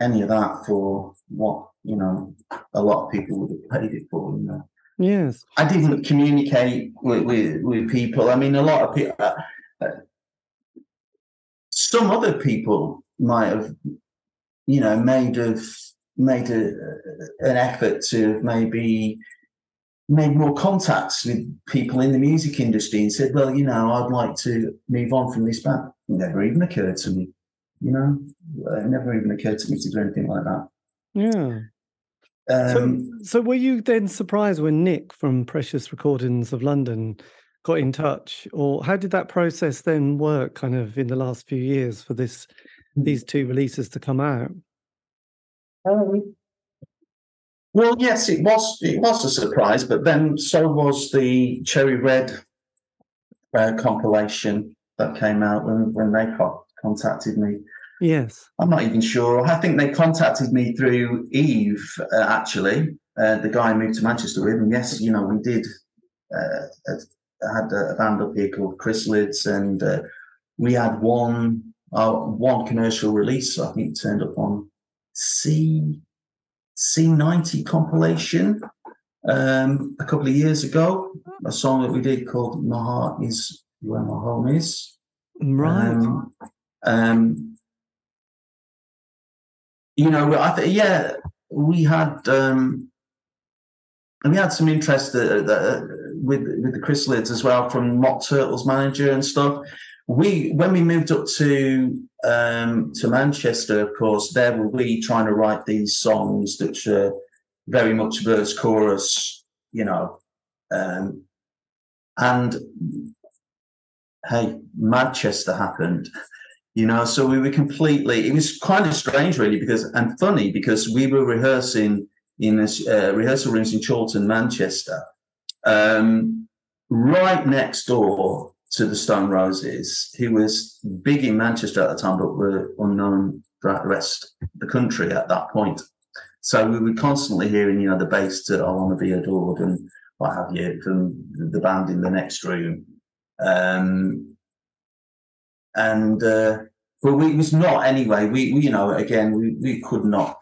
any of that for what you know a lot of people would have paid it for. You know. Yes. I didn't communicate with, with, with people. I mean, a lot of people. Uh, uh, some other people might have, you know, made of made a, an effort to maybe made more contacts with people in the music industry and said, well, you know, I'd like to move on from this band. It never even occurred to me. You know, it never even occurred to me to do anything like that. Yeah. Um, so, so were you then surprised when Nick from Precious Recordings of London got in touch, or how did that process then work, kind of in the last few years for this hmm. these two releases to come out? Um, well, yes, it was. It was a surprise, but then so was the Cherry Red uh, compilation that came out when when they contacted me. Yes. I'm not even sure. I think they contacted me through Eve, uh, actually, uh, the guy I moved to Manchester with. And yes, you know, we did, uh, had a band up here called Chrysalids, and uh, we had one uh, one commercial release. I think it turned up on C C90 compilation um, a couple of years ago. A song that we did called "My Heart Is Where My Home Is." Right. Um, um, you know, I think yeah, we had um, we had some interest uh, uh, with with the Chrysalids as well from Mock Turtles manager and stuff. we when we moved up to um, to Manchester, of course, there were we trying to write these songs that are very much verse chorus, you know, um, and hey, Manchester happened, you know, so we were completely. It was kind of strange, really, because and funny because we were rehearsing in uh, rehearsal rooms in Chorlton, Manchester, um, right next door to the Stone Roses, who was big in Manchester at the time, but were unknown throughout the rest of the country at that point. So we were constantly hearing, you know, the bass to "I Want to Be Adored" and what have you from the band in the next room. Um, and uh, but we was not anyway. We, we you know again we, we could not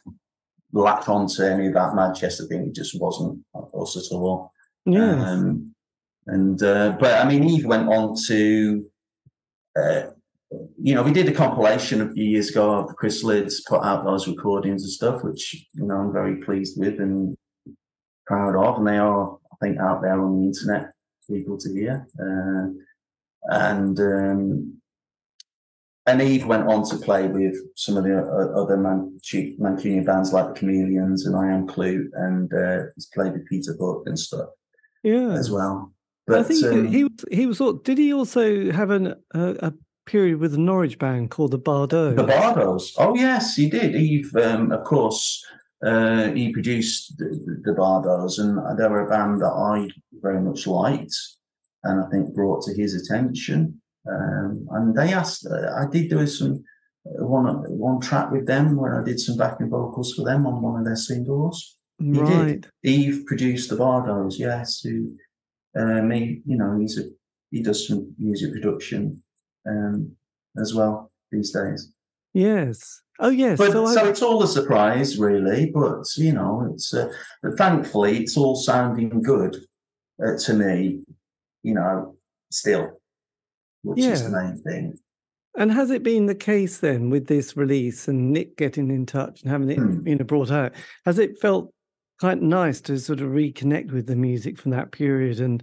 latch onto any of that Manchester thing. It just wasn't us at all. Yeah. Um, and uh, but I mean, Eve went on to, uh, you know, we did a compilation a few years ago of Chris Lids put out those recordings and stuff, which you know I'm very pleased with and proud of, and they are I think out there on the internet for people to hear. Uh, and um, and Eve went on to play with some of the other Man- Mancunian bands like the Chameleons and I Am Kloot, and uh, he's played with Peter Hook and stuff yeah. as well. But I think um, he was he was. Did he also have an, a period with a Norwich band called the Bardots? The Bardots. Oh yes, he did. Eve, um, of course, uh, he produced the, the Bardots, and they were a band that I very much liked, and I think brought to his attention. Um, and they asked, uh, I did do some uh, one one track with them where I did some backing vocals for them on one of their singles. He right. did. Eve produced the Bardots, yes. Who, um, he, you know, he's a, he does some music production um, as well these days. Yes. Oh, yes. But, so, so it's all a surprise, really. But you know, it's uh, but thankfully it's all sounding good uh, to me. You know, still which yeah. is the main thing. And has it been the case then with this release and Nick getting in touch and having it hmm. you know brought out? Has it felt quite nice to sort of reconnect with the music from that period and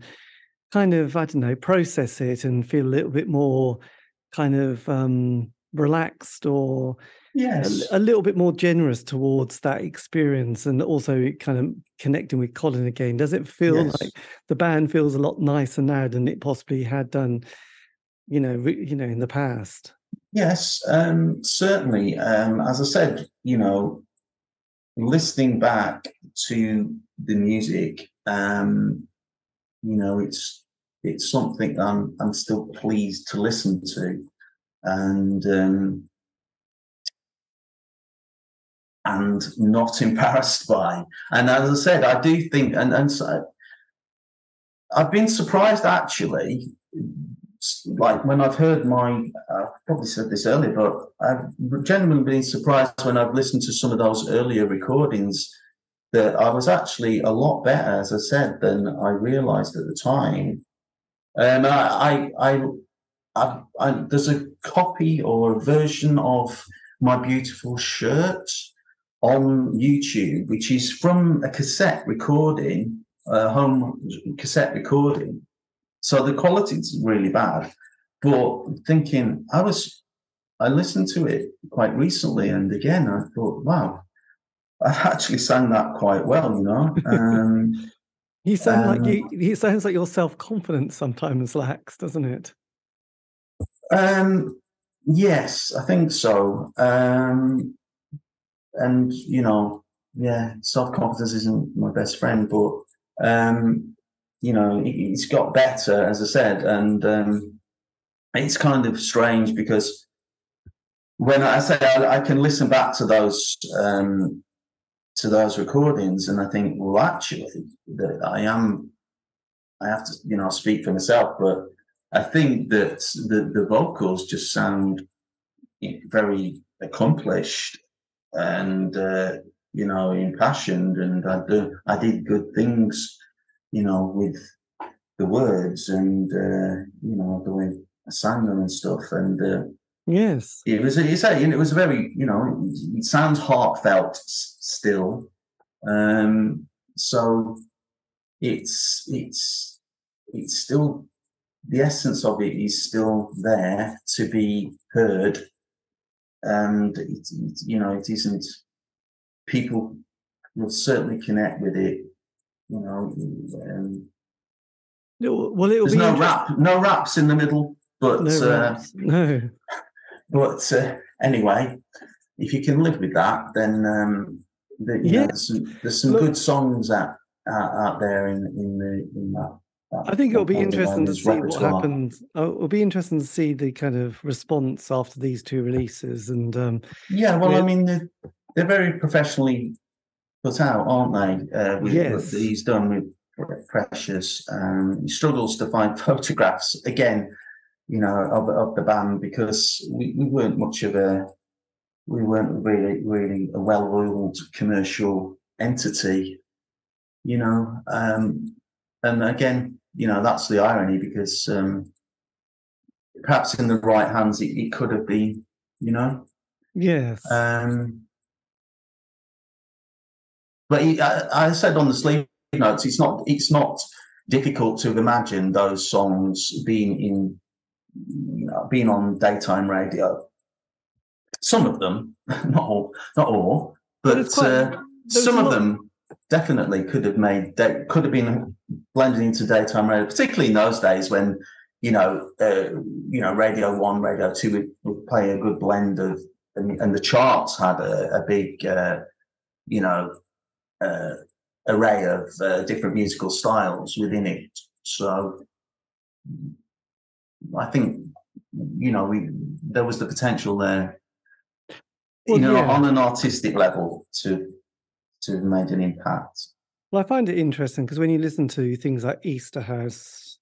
kind of I don't know process it and feel a little bit more kind of um, relaxed or yes. a, a, little bit more generous towards that experience and also kind of connecting with Colin again. Does it feel yes. like the band feels a lot nicer now than it possibly had done? you know, re, you know, in the past? Yes, um, certainly. Um, as I said, you know, listening back to the music, um, you know, it's it's something I'm I'm still pleased to listen to, and um, and not embarrassed by. And as I said, I do think, and and so I've been surprised actually like when I've heard my, I probably said this earlier, but I've genuinely been surprised when I've listened to some of those earlier recordings that I was actually a lot better, as I said, than I realised at the time. Um, and I, I, I, I, there's a copy or a version of my beautiful shirt on YouTube, which is from a cassette recording, a home cassette recording so the quality is really bad. But thinking, I was, I listened to it quite recently, and again, I thought, wow, I actually sang that quite well, you know. Um, you sound um, like you. It sounds like your self confidence sometimes lacks, doesn't it? Um, yes, I think so. Um, and you know, yeah, self confidence isn't my best friend, but um, you know, it's got better, as I said, and um, it's kind of strange because when I say I, I can listen back to those um, to those recordings, and I think, well, actually, that I am, I have to, you know, speak for myself, but I think that the the vocals just sound very accomplished and uh, you know impassioned, and I do I did good things you know, with the words and uh, you know the way I sang them and stuff. And uh, yes, it was you say it was very you know it, it sounds heartfelt still. Um, so it's it's it's still the essence of it is still there to be heard, and it, it, you know it isn't. People will certainly connect with it, you know. Um, well, it'll there's be no rap, no raps in the middle, but No, uh, no. but uh, anyway, if you can live with that, then um, the, you know, Yeah. there's some, there's some Look- good songs out, out out there in in the in that. that I think it'll be interesting to see what happens. Oh, it'll be interesting to see the kind of response after these two releases, and um, Yeah, well, Yeah. I mean, they're, they're very professionally put out, aren't they? Uh, with Yes. he's done with Precious. Um, he struggles to find photographs again, you know, of, of the band because we, we weren't much of a, we weren't really, really a well-oiled commercial entity, you know. Um, and again, you know, that's the irony because um, perhaps in the right hands, it, it could have been, you know. yes, Um, but he, I, I said on the sleeve notes, it's not it's not difficult to imagine those songs being in you know, being on daytime radio. Some of them, not all, not all, But quite- uh, some of them definitely could have made day, could have been blended into daytime radio, particularly in those days when you know uh, you know Radio One, Radio Two would, would play a good blend of, and, and the charts had a, a big uh, you know uh, array of uh, different musical styles within it. So I think you know we there was the potential there, Well, you know, yeah. on an artistic level to to have made an impact. well, I find it interesting because when you listen to things like Easterhouse,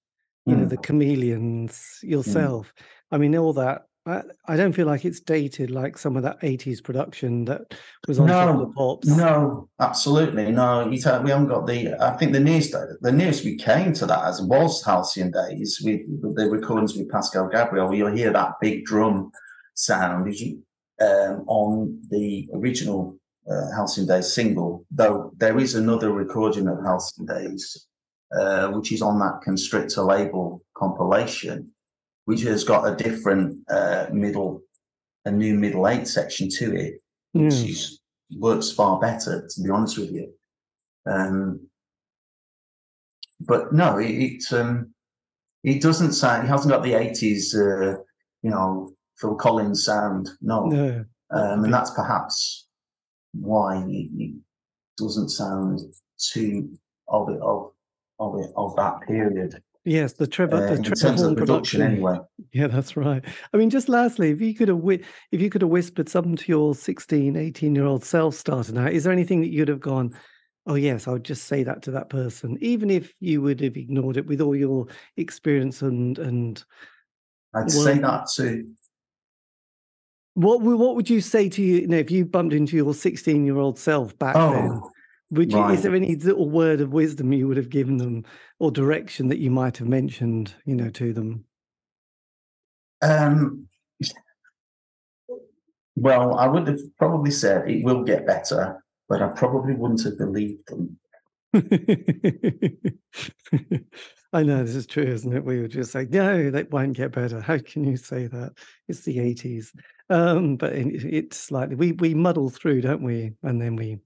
you know, Mm. the Chameleons, yourself, I mean, all that. I, don't feel like it's dated like some of that 80s production that was on top of the No, pops. No, absolutely no. We haven't got the. I think the nearest the nearest we came to that as was Halcyon Days with the recordings with Pascal Gabriel. You'll hear that big drum sound you, um, on the original uh, Halcyon Days single. Though there is another recording of Halcyon Days, uh, which is on that Constrictor label compilation, which has got a different uh, middle, a new middle eight section to it which is, works far better, to be honest with you. Um, but no, it, it um, it doesn't sound. It hasn't got the eighties, uh, you know, Phil Collins sound. No, No. um, and that's perhaps why it, it doesn't sound too of it of of it of that period Yes, the Trevor, uh, the Trevor Horn of production. Anyway, Yeah, that's right. I mean, just lastly, if you could have whi- if you could have whispered something to your 16, 18 year old self starting out, is there anything that you'd have gone, oh yes, I would just say that to that person, even if you would have ignored it with all your experience and and I'd Well- say that too. what what would you say to you, you know, if you bumped into your 16 year old self back then? Would you, is there any little word of wisdom you would have given them or direction that you might have mentioned, you know, to them? Um, well, I would have probably said it will get better, but I probably wouldn't have believed them. I know this is true, isn't it? We would just say, no, that won't get better. How can you say that? It's the 80s. Um, but it's slightly, we, we muddle through, don't we? And then we,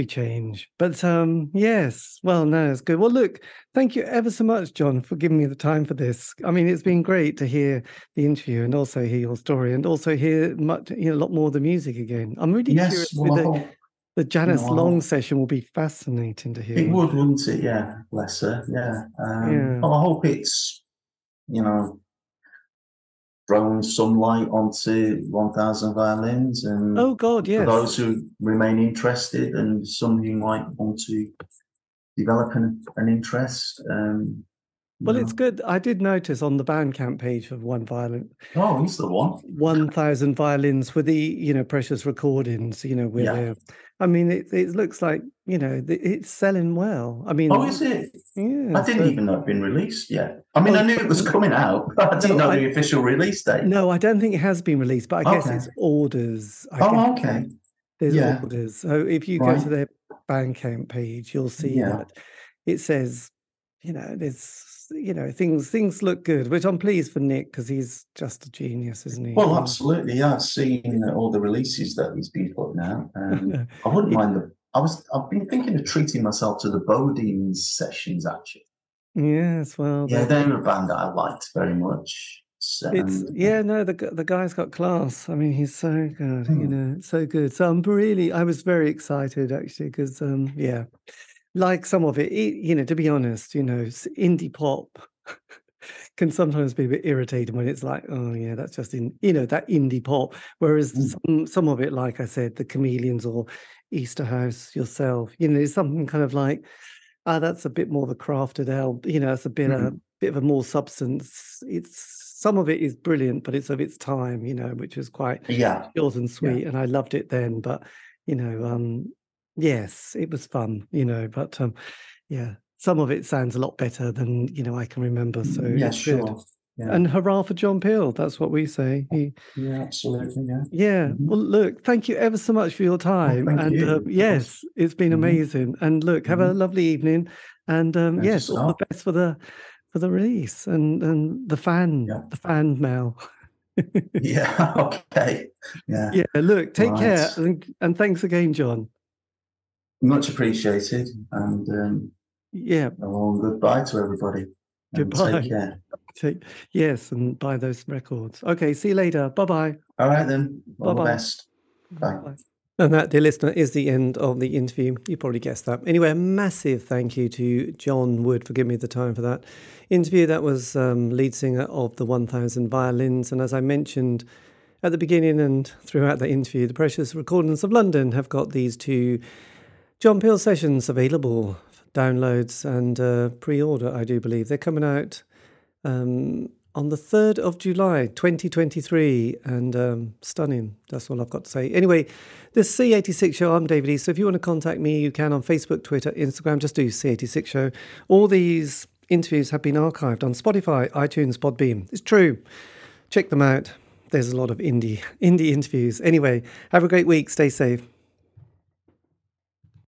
we change. But um, yes, well, no, it's good. Well, look, thank you ever so much, John, for giving me the time for this. I mean, it's been great to hear the interview and also hear your story and also hear much, you know, a lot more of the music again. I'm really Yes, curious well, the, hope the Janice I Long hope- session will be fascinating to hear. it would, wouldn't it? Yeah, bless her. Yeah. Um, Yeah. Well, I hope it's, you know, thrown some light onto 1,000 violins and Oh God, yes. for those who remain interested and some who might want to develop an, an interest. Um, Well, it's good. I did notice on the Bandcamp page of One Violin, Oh, he's the one. one thousand violins for the you know precious recordings. You know, where Yeah. I mean, it, it looks like you know it's selling well. I mean, Oh, is it? Yeah. I didn't so- even know it'd been released yet. I mean, I knew it was coming out, but I didn't No, know I- the official release date. No, I don't think it has been released, but I guess it's orders. I Oh, okay. There's Yeah. orders. So if you go to their Bandcamp page, you'll see Yeah. that it says, you know, there's you know things things look good, which I'm pleased for Nick because he's just a genius, isn't he? Well, absolutely. Yeah, I've seen uh, all the releases that he's been putting out, and I wouldn't mind the. I was. I've been thinking of treating myself to the Bodine sessions actually. Yes, well, Yeah, they're a band that I liked very much. So, It's yeah, no, the the guy's got class. I mean, he's so good, you Mm. know, so good. So I'm really, I was very excited actually because, um, yeah, like some of it, it, you know, to be honest, you know, indie pop can sometimes be a bit irritating when it's like, oh yeah, that's just in, you know, that indie pop. Whereas Mm. some some of it, like I said, the Chameleons or Easterhouse yourself, you know, something kind of like, ah, that's a bit more of a crafted album, you know, it's a bit a bit of a more substance. It's some of it is brilliant, but it's of its time, you know, which was quite yeah, short and sweet, and I loved it then. But you know, um, yes, it was fun, you know. But um, yeah, some of it sounds a lot better than you know I can remember. So yeah, sure. good. Yeah, And hurrah for John Peel! That's what we say. He, yeah, absolutely. Yeah. yeah. Mhm. Well, look, thank you ever so much for your time. thank and you, uh, yes, it's been Mhm. amazing. And look, have a lovely evening. And um, yes, all the best for the for the release and and the fan Yeah. the fan mail. Yeah. Okay. Yeah. yeah. Look, take care and, and thanks again, John. Much appreciated, and um, Yeah. a long goodbye to everybody. Goodbye. Take care. Take, yes, and buy those records. Okay. See you later. Bye bye. All right then. All the Bye-bye. best. Bye. Bye. And that, dear listener, is the end of the interview. You probably guessed that. Anyway, a massive thank you to John Wood for giving me the time for that interview. That was um, lead singer of the 1000 Violins. And as I mentioned at the beginning and throughout the interview, the Precious Recordings of London have got these two John Peel sessions available downloads and uh, pre order, I do believe. They're coming out um, on the 3rd of July 2023 and um, stunning. That's all I've got to say. Anyway, this C86 show, I'm David East. So if you want to contact me, you can on Facebook, Twitter, Instagram, just do C86 show. All these interviews have been archived on Spotify, iTunes, Podbean. It's true. Check them out. There's a lot of indie indie interviews. Anyway, have a great week. Stay safe.